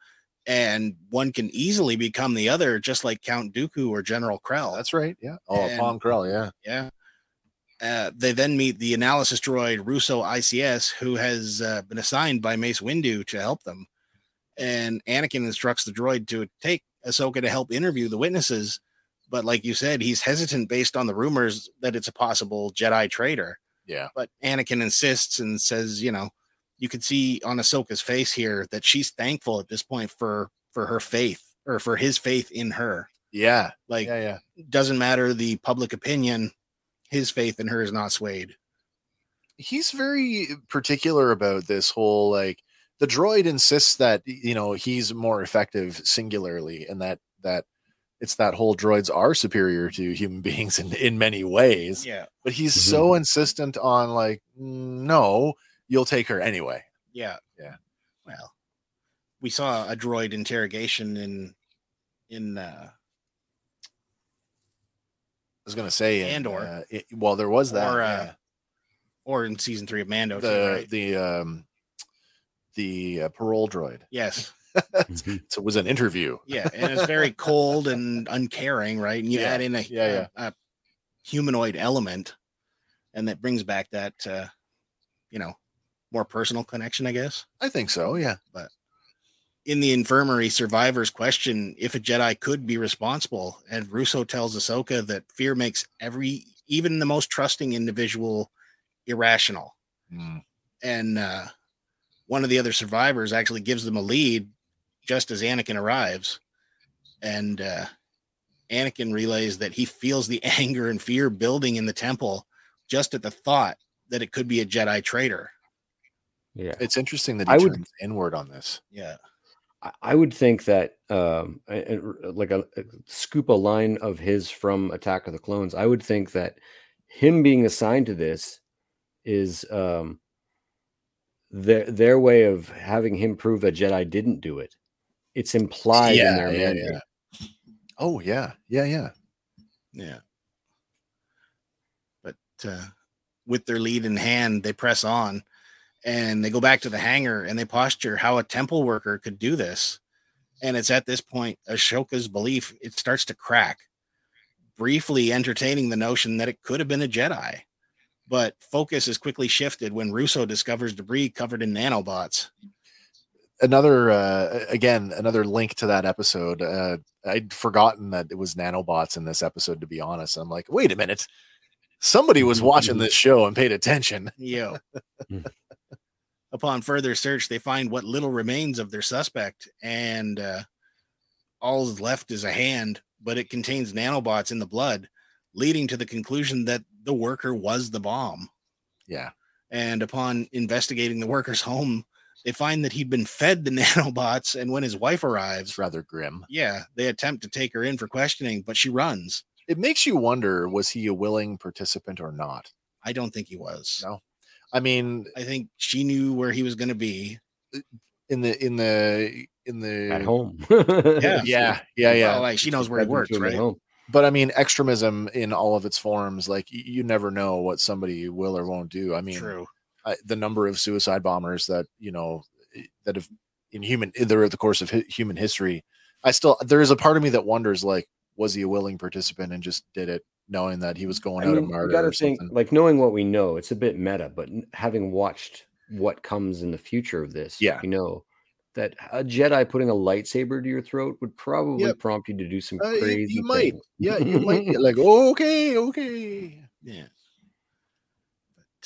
and one can easily become the other, just like Count Dooku or General Krell. that's right yeah oh And- Pong Krell yeah yeah. Uh, they then meet the analysis droid Russo ICS, who has uh, been assigned by Mace Windu to help them. And Anakin instructs the droid to take Ahsoka to help interview the witnesses. But like you said, he's hesitant based on the rumors that it's a possible Jedi traitor. yeah But Anakin insists and says, you know, you can see on Ahsoka's face here that she's thankful at this point for for her faith or for his faith in her. Yeah. Like Yeah. Yeah. doesn't matter the public opinion, his faith in her is not swayed. he's very particular about this whole like the droid insists that you know he's more effective singularly and that that it's that whole droids are superior to human [laughs] beings in, in many ways Yeah. but he's Mhm. so insistent on like "Mm, no you'll take her anyway Yeah. Yeah. Well, we saw a droid interrogation in in uh i was gonna say in, Andor. uh, it- well there was that Or, uh, yeah. or in season three of Mando. too, the right? the um the uh, parole droid yes. [laughs] So it was an interview [laughs] Yeah. And it's very cold and uncaring, right? And you Yeah. add in a, Yeah, a, a humanoid element, and that brings back that uh, you know, more personal connection, I guess. i think so yeah but in the infirmary, survivors question if a Jedi could be responsible, and Russo tells Ahsoka that fear makes every, even the most trusting individual, irrational. Mm. And uh, one of the other survivors actually gives them a lead just as Anakin arrives, and uh, Anakin relays that he feels the [laughs] anger and fear building in the temple just at the thought that it could be a Jedi traitor. Yeah. it's interesting that he I would- turns inward on this Yeah, I- I would think that um a- a- like a, a scoop a line of his from Attack of the Clones. I would think that him being assigned to this is um their their way of having him prove a Jedi didn't do it. It's implied in their yeah, mandate. yeah. Oh yeah, yeah, yeah. Yeah. But uh, with their lead in hand, they press on and they go back to the hangar and they posture how a temple worker could do this. And it's at this point, Ahsoka's belief, it starts to crack, briefly entertaining the notion that it could have been a Jedi. But focus is quickly shifted when Russo discovers debris covered in nanobots. Another uh again, another link to that episode. Uh I'd forgotten that it was nanobots in this episode, to be honest. I'm like, wait a minute. Somebody was watching this show and paid attention. [laughs] Yo. Hmm. Upon further search, they find what little remains of their suspect, and uh, all is left is a hand, but it contains nanobots in the blood, leading to the conclusion that the worker was the bomb. Yeah. And upon investigating the worker's home, they find that he'd been fed the [laughs] nanobots, and when his wife arrives, It's rather grim. yeah, they attempt to take her in for questioning, but she runs. It makes you wonder, was he a willing participant or not? I don't think he was. No. I mean, I think she knew where he was going to be. Uh, in the in the in the At home. [laughs] Yeah. Yeah, yeah, yeah. Well, like she knows where he works, to him at right? but I mean, extremism in all of its forms, like you never know what somebody will or won't do. I mean, True. I, the number of suicide bombers that you know eh, that have in human throughout the course of hi- human history, I still there is a part of me that wonders, like, was he a willing participant and just did it knowing that he was going I out mean, you martyr got to think, something? like knowing what we know, it's a bit meta, but having watched what comes in the future of this, Yeah. you know that a Jedi putting a lightsaber to your throat would probably Yep. prompt you to do some Uh, you- crazy. you might, yeah, you might be [laughs] like, okay, okay, Yeah.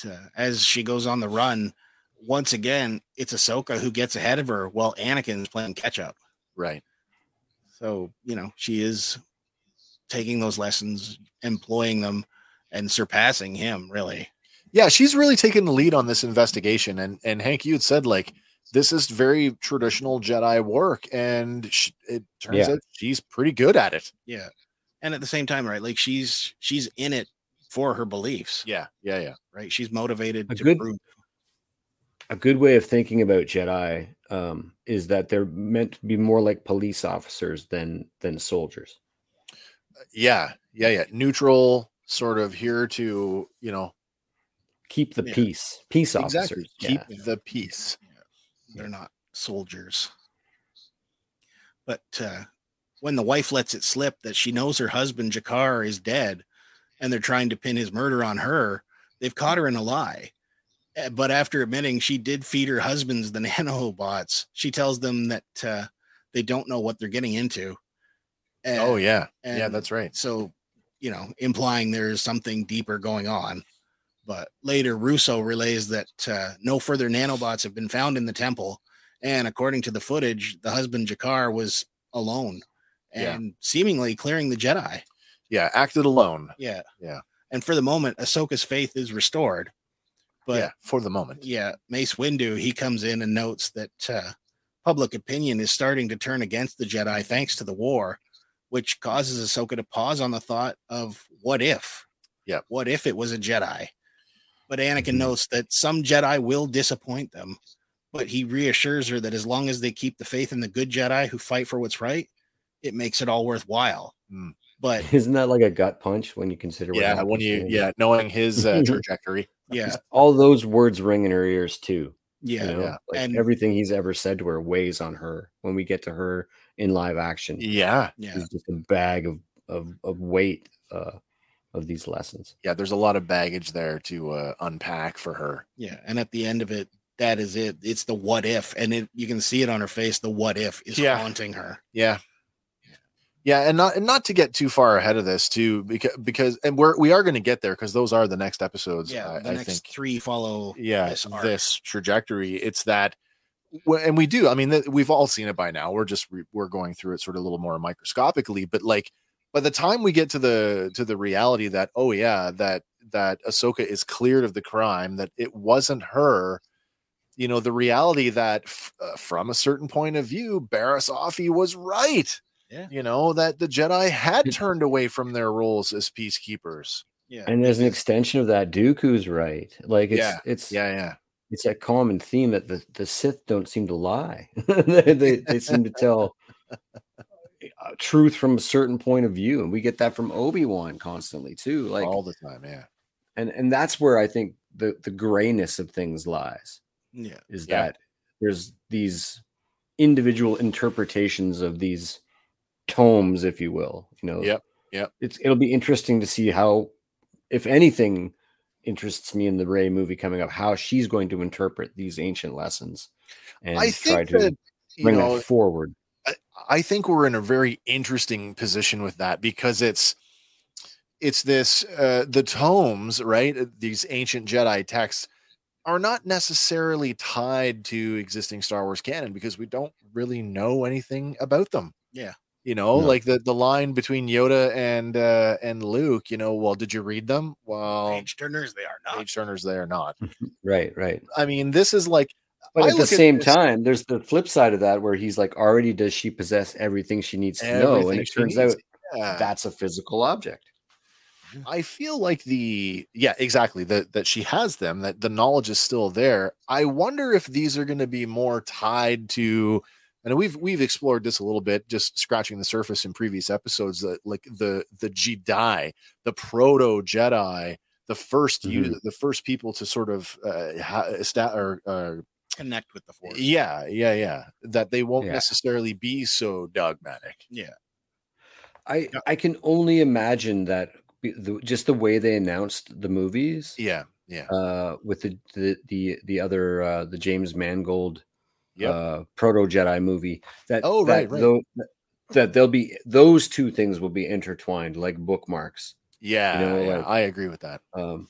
But uh, as she goes on the run, once again, it's Ahsoka who gets ahead of her while Anakin's playing catch up. right, So, you know, she is taking those lessons, employing them, and surpassing him, really. yeah. She's really taken the lead on this investigation, and and Hank, you had said like this is very traditional Jedi work, and sh- it turns Yeah. out she's pretty good at it. Yeah. And at the same time, right? Like she's she's in it for her beliefs, Yeah, yeah, yeah. right? She's motivated A to good- prove a good way of thinking about Jedi um, is that they're meant to be more like police officers than than soldiers. yeah yeah yeah neutral sort of here to you know Keep the Yeah. peace, peace exactly officers. keep yeah. the peace they're not soldiers. But uh, when the wife lets it slip that she knows her husband Jackar is dead, and they're trying to pin his murder on her, they've caught her in a lie. Uh, But after admitting she did feed her husband's the [laughs] nanobots, she tells them that uh, they don't know what they're getting into. And- oh yeah yeah that's right So, you know, implying there's something deeper going on. But later, Russo relays that uh, no further nanobots have been found in the temple. And according to the footage, the husband Jackar was alone Yeah. and seemingly clearing the Jedi. Yeah, acted alone. Yeah. Yeah. And for the moment, Ahsoka's faith is restored. But yeah, for the moment. yeah, Mace Windu, he comes in and notes that uh, public opinion is starting to turn against the Jedi thanks to the war, which causes Ahsoka to pause on the thought of what if? Yeah. What if it was a Jedi? But Anakin Mhm. notes that some Jedi will disappoint them, but he reassures her that as long as they keep the faith in the good Jedi who fight for what's right, it makes it all worthwhile. Hmm. [laughs] But Isn't that like a gut punch when you consider? What Yeah, when you yeah, knowing his uh, [laughs] trajectory. yeah, [laughs] all those words ring in her ears too. yeah, you know, yeah. like And- everything he's ever said to her weighs on her when we get to her in live action. Yeah. yeah. She's just a bag of of, of weight uh, of these lessons. Yeah, there's a lot of baggage there to uh, unpack for her. Yeah, and at the end of it, that is it. It's the what if, and it you can see it on her face. The what if is Yeah. haunting her. Yeah. Yeah, and not and not to get too far ahead of this too, because because and we're we are going to get there because those are the next episodes. Yeah, I, the I next think. three follow. yeah this this, trajectory it's that and we do i mean we've all seen it by now we're just we're going through it sort of a little more microscopically but like by the time we get to the to the reality that oh yeah that that ahsoka is cleared of the crime that it wasn't her you know the reality that f- uh, from a certain point of view Barriss Offee was right Yeah. you know that the jedi had turned away from their roles as peacekeepers Yeah, And as an extension of that, Dooku's right. Like it's Yeah, it's yeah yeah it's a common theme that the, the Sith don't seem to lie. [laughs] they, they they seem to tell uh, truth from a certain point of view, and we get that from Obi Wan constantly too. Like, all the time yeah and and that's where I think the the grayness of things lies. yeah, Is Yeah. that there's these individual interpretations of these tomes, if you will. You know. Yep, yep. It's it'll be interesting to see how, if anything, interests me in the Rey movie coming up, how she's going to interpret these ancient lessons and i try to that bring know that forward. I think we're in a very interesting position with that because it's it's this uh the tomes, right? uh, These ancient Jedi texts are not necessarily tied to existing Star Wars canon because we don't really know anything about them. Yeah. You know, No. like the the line between Yoda and uh and Luke, you know, well, did you read them? Well, page turners they are not. page turners they are not. [laughs] Right, right. I mean, this is like But I at the look at same time, there's the flip side of that where he's like, already does she possess everything she needs to know? And it turns needs. out Yeah. that's a physical object. I feel like the yeah, exactly that that she has them, that the knowledge is still there. I wonder if these are going to be more tied to and we've we've explored this a little bit, just scratching the surface in previous episodes that like the the Jedi, the proto Jedi, the 1st you Mhm. the first people to sort of uh, ha- esta- or uh, Connect with the force. yeah, yeah, yeah, that they won't Yeah. necessarily be so dogmatic. Yeah. I I can only imagine that the, just the way they announced the movies Yeah, yeah, uh, with the the the, the other uh, the James Mangold Yep. uh, proto Jedi movie that Oh, that right, right. that they'll be those two things will be intertwined like bookmarks. yeah. know, yeah, like- I agree with that. Um,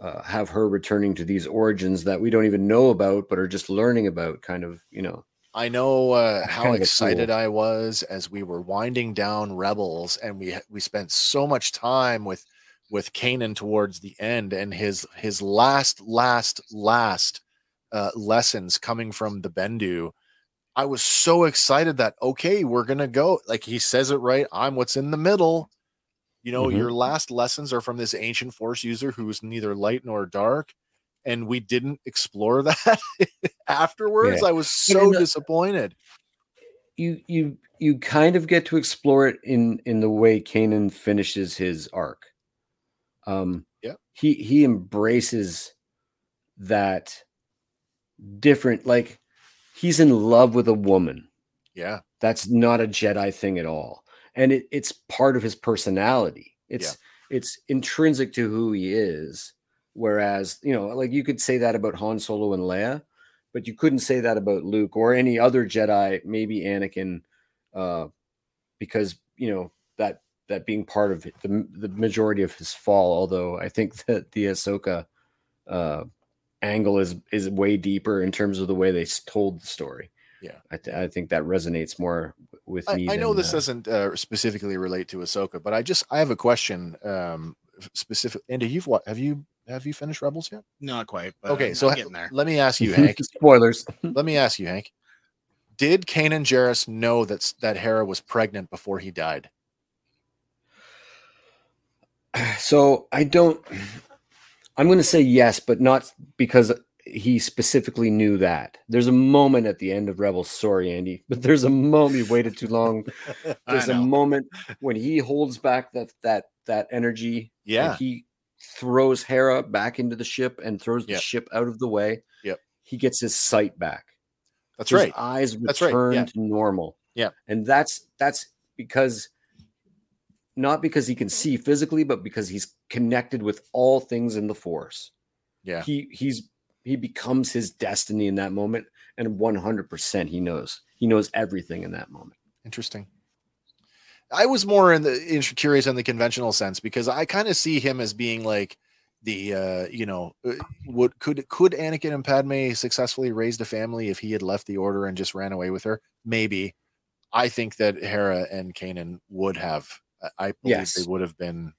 uh, have her returning to these origins that we don't even know about, but are just learning about. Kind of, you know. I know uh, how kind of a excited tool. I was as we were winding down Rebels, and we we spent so much time with with Kanan towards the end, and his his last last last uh, lessons coming from the Bendu. I was so excited that okay, we're gonna go. Like he says it right. I'm what's in the middle. You know, Mhm. your last lessons are from this ancient Force user who is neither light nor dark, and we didn't explore [laughs] that afterwards. I was so disappointed. you you you kind of get to explore it in in the way Kanan finishes his arc. Um, Yeah. he he embraces that different, like he's in love with a woman. Yeah, That's not a Jedi thing at all, and it, it's part of his personality. It's it's intrinsic to who he is. Whereas you know, like you could say that about Han Solo and Leia, but you couldn't say that about Luke or any other Jedi, maybe Anakin, uh, because you know that that being part of the the majority of his fall. Although I think that the Ahsoka uh, angle is is way deeper in terms of the way they told the story. Yeah, I, th- I think that resonates more with I, me. I know this uh, doesn't uh, specifically relate to Ahsoka, but I just I have a question. Um, specific, Andy, you've what have you have you finished Rebels yet? Not quite. But Okay, I'm- so ha- getting there. let me ask you, Hank. [laughs] spoilers. [laughs] let me ask you, Hank. Did Kanan Jarrus know that that Hera was pregnant before he died? So I don't. I'm going to say yes, but not because he specifically knew that. There's a moment at the end of Rebels. Sorry, Andy, but there's a moment you waited too long. [laughs] There's a moment when he holds back that that that energy. and Yeah, he throws Hera back into the ship and throws the Yep. ship out of the way. Yep. He gets his sight back. that's his right. eyes That's right, yeah. to normal. Yeah. And that's that's because not because he can see physically, but because he's connected with all things in the force. Yeah, He he's he becomes his destiny in that moment. And 100% he knows. He knows everything in that moment. interesting. I was more in the in, curious in the conventional sense because I kind of see him as being like the uh you know uh, would could could Anakin and Padme successfully raised a family if he had left the order and just ran away with her? Maybe. I think that Hera and Kanan would have. I- I believe Yes. they would have been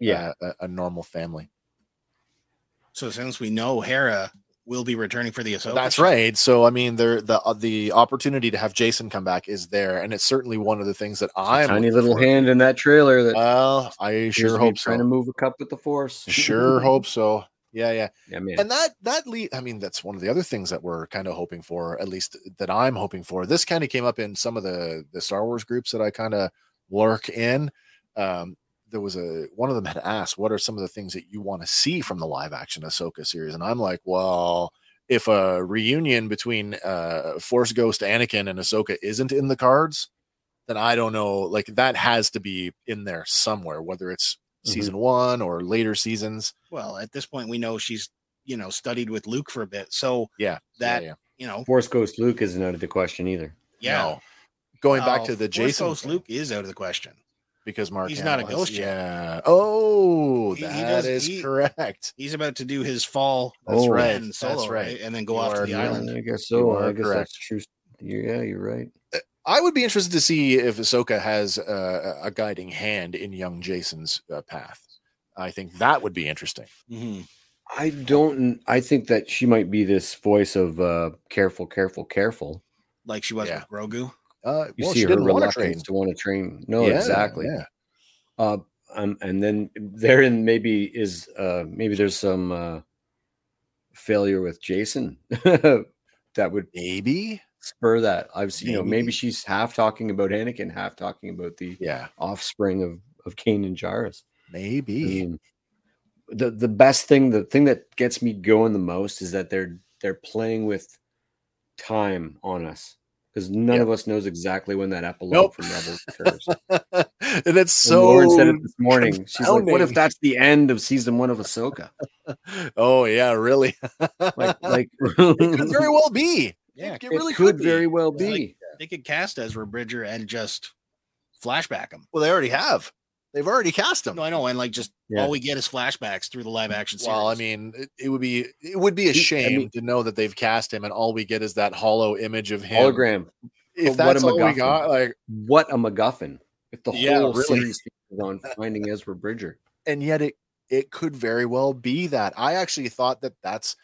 Yeah. uh, a, a normal family. So since we know Hera will be returning for the Ahsoka, That's right. So I mean, there the uh, the opportunity to have Jacen come back is there, and it's certainly one of the things that I'm Tiny little forward to. hand in that trailer that Well, I sure to be hope trying to move a cup with the force. Sure [laughs] hope so. Yeah, yeah. Yeah, man. And that that lead. I mean, that's one of the other things that we're kind of hoping for, at least that I'm hoping for. This kind of came up in some of the the Star Wars groups that I kind of lurk in. Um, there was a one of them had asked, "What are some of the things that you want to see from the live action Ahsoka series?" And I'm like, "Well, if a reunion between uh, Force Ghost Anakin and Ahsoka isn't in the cards, then I don't know. Like that has to be in there somewhere, whether it's Mhm. season one or later seasons. Well, at this point, we know she's you know studied with Luke for a bit, so Yeah, that yeah, yeah. you know, Force Ghost Luke isn't out of the question either. yeah. No. Going back Uh, to the Force Jacen Ghost thing, Luke is out of the question. because Mark He's not a Hamill has- ghost yet. Yeah. Oh, He- he that is does- he- correct. He's about to do his fall. That's and right. and Solo, That's right. right, and then go You off are to the correct. island. I guess You so. are I guess correct. that's true. Yeah, you're right. I would be interested to see if Ahsoka has uh, a guiding hand in young Jacen's uh, path. I think that would be interesting. Mhm. I don't. I think that she might be this voice of uh, careful, careful, careful. Like she was Yeah. with Grogu. Uh, You well, see her didn't want to reluctance train. to want to train. No, Yeah, exactly. Yeah. Uh, um, and then therein maybe is uh, maybe there's some uh, failure with Jacen [laughs] that would Maybe. spur that. I've seen, you know, maybe she's half talking about Anakin, half talking about the Yeah. offspring of of Kanan Jarrus. I Maybe. mean, the the best thing, the thing that gets me going the most is that they're they're playing with time on us because none Yeah. of us knows exactly when that epilogue Nope. from Rebels occurs. [laughs] and it's So so. Lauren said it this morning. She's like, "What if that's the end of season one of Ahsoka?" [laughs] oh yeah, really? Like, [laughs] like it could very well be. Yeah, it, it really could be. very well Yeah, be. They could cast Ezra Bridger and just flashback him. Well, they already have. They've already cast him. No, I know, and like just Yeah. all we get is flashbacks through the live action series. Well, I mean, it, it would be it would be a He- I shame mean- to know that they've cast him and all we get is that hollow image of him. Hologram. If But what that's a all we got, like, What a MacGuffin! If the Yeah, whole really. series is on finding Ezra Bridger. and yet it it could very well be that. I actually thought that that's.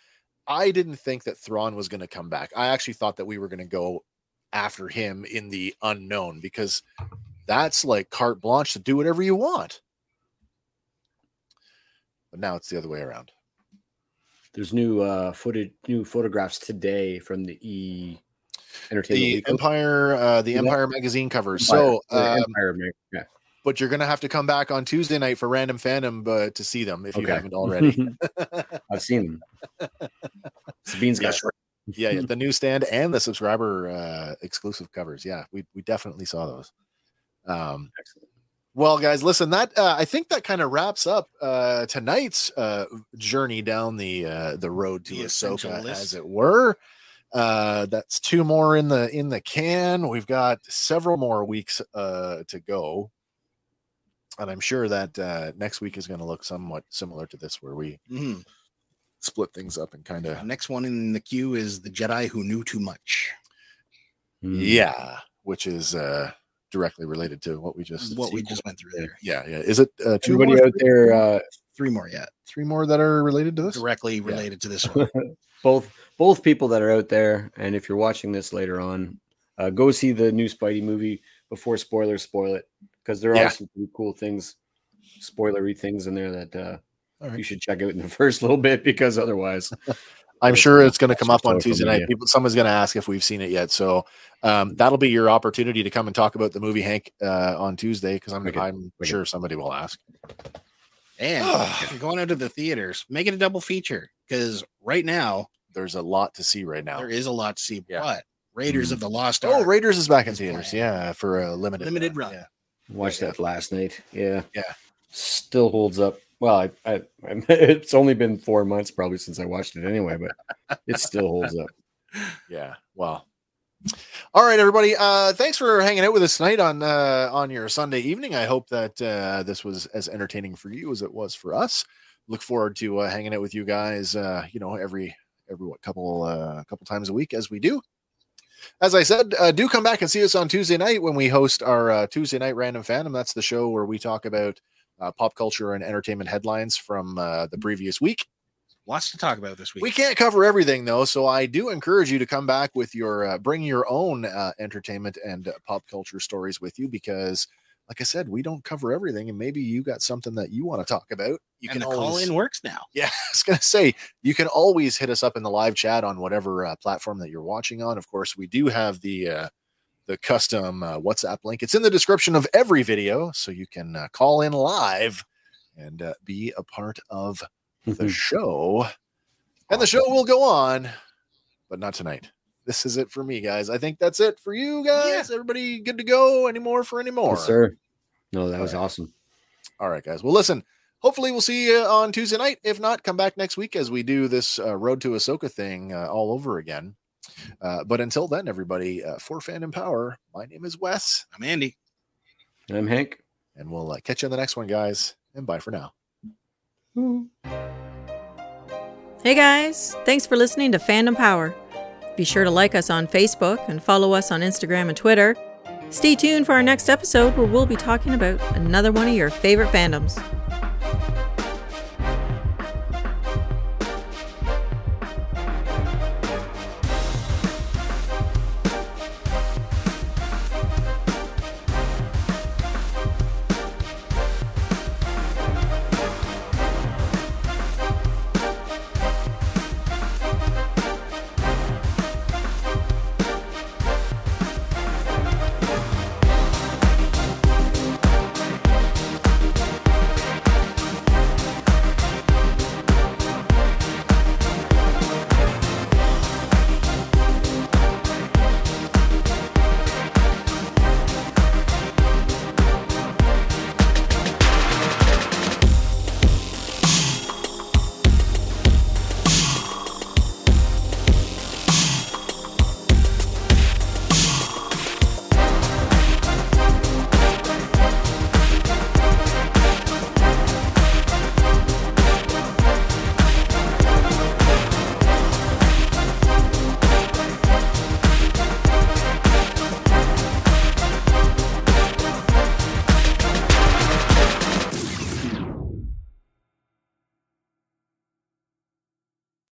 I didn't think that Thrawn was going to come back. I actually thought that we were going to go after him in the unknown because that's like carte blanche to do whatever you want. But now it's the other way around. There's new uh footage, new photographs today from the E Entertainment The. Empire, uh, the Yeah. Empire magazine covers. Empire, So, um, Empire, yeah. but you're gonna have to come back on Tuesday night for Random Fandom uh, to see them if you haven't already. [laughs] [laughs] I've seen them. Sabine's got yeah, yeah, [laughs] the newsstand and the subscriber uh, exclusive covers. Yeah, we we definitely saw those. Um, Excellent. well, guys, listen. That uh, I think that kind of wraps up uh, tonight's uh, journey down the uh, the road to The Ahsoka, as it were. Uh, that's two more in the in the can. We've got several more weeks uh, to go. and I'm sure that uh, next week is going to look somewhat similar to this, where we mm-hmm. split things up and kind of next one in the queue is the Jedi who knew too much. Mm. yeah, which is uh, directly related to what we just What we just went through there. Yeah, yeah. Is it uh, two Everybody more? out there, uh, Three more yet, Three more that are related to this? directly related to this [laughs] one. both both people that are out there, and if you're watching this later on, uh, go see the new Spidey movie before spoilers spoil it because there are Yeah. some pretty cool things, spoilery things in there that uh, All right. you should check out in the [laughs] first little bit because otherwise, [laughs] I'm sure it's going to come up on Tuesday night. People, someone's going to ask if we've seen it yet, so um, that'll be your opportunity to come and talk about the movie Hank uh, on Tuesday because I'm Wicked, I'm wicked. sure somebody will ask. And [sighs] if you're going out to the theaters, make it a double feature because right now There's a lot to see right now. there is a lot to see. Yeah. But Raiders of the Lost Oh, Raiders is back in theaters. playing. Yeah, for a limited Limited run. Yeah. watched Yeah. that last night. Yeah, Yeah. still holds up. Well, I, I, [laughs] it's only been four months probably since I watched it anyway, but it still holds up. [laughs] Yeah. Well. All right, everybody. Uh, thanks for hanging out with us tonight on uh, on your Sunday evening. I hope that uh, this was as entertaining for you as it was for us. Look forward to uh, hanging out with you guys. Uh, you know, every every what couple uh, couple times a week as we do. As I said, uh, do come back and see us on Tuesday night when we host our uh, Tuesday night random fandom. That's the show where we talk about uh, pop culture and entertainment headlines from uh, the previous week. lots to talk about this week. We can't cover everything though, so I do encourage you to come back with your uh, bring your own uh, entertainment and uh, pop culture stories with you because, like I said, we don't cover everything, and maybe you got something that you want to talk about. You and can the call in works now. [laughs] yeah, I was gonna say you can always hit us up in the live chat on whatever uh, platform that you're watching on. Of course, we do have the uh, the custom uh, WhatsApp link. It's in the description of every video, so you can uh, call in live and uh, be a part of the show. And the show will go on, but not tonight. This is it for me, guys. I think that's it for you guys. Everybody good to go? Any more for any more? Yes, sir. No, that All was right. awesome. All right, guys. Well, listen. Hopefully, we'll see you on Tuesday night. If not, come back next week as we do this uh, Road to Ahsoka thing uh, all over again. Uh, but until then, everybody, uh, for Fandom Power, my name is Wes, I'm Andy. And I'm Hank. and we'll uh, catch you on the next one, guys. And bye for now. Hey guys, thanks for listening to Fandom Power. Be sure to like us on Facebook and follow us on Instagram and Twitter. Stay tuned for our next episode where we'll be talking about another one of your favorite fandoms.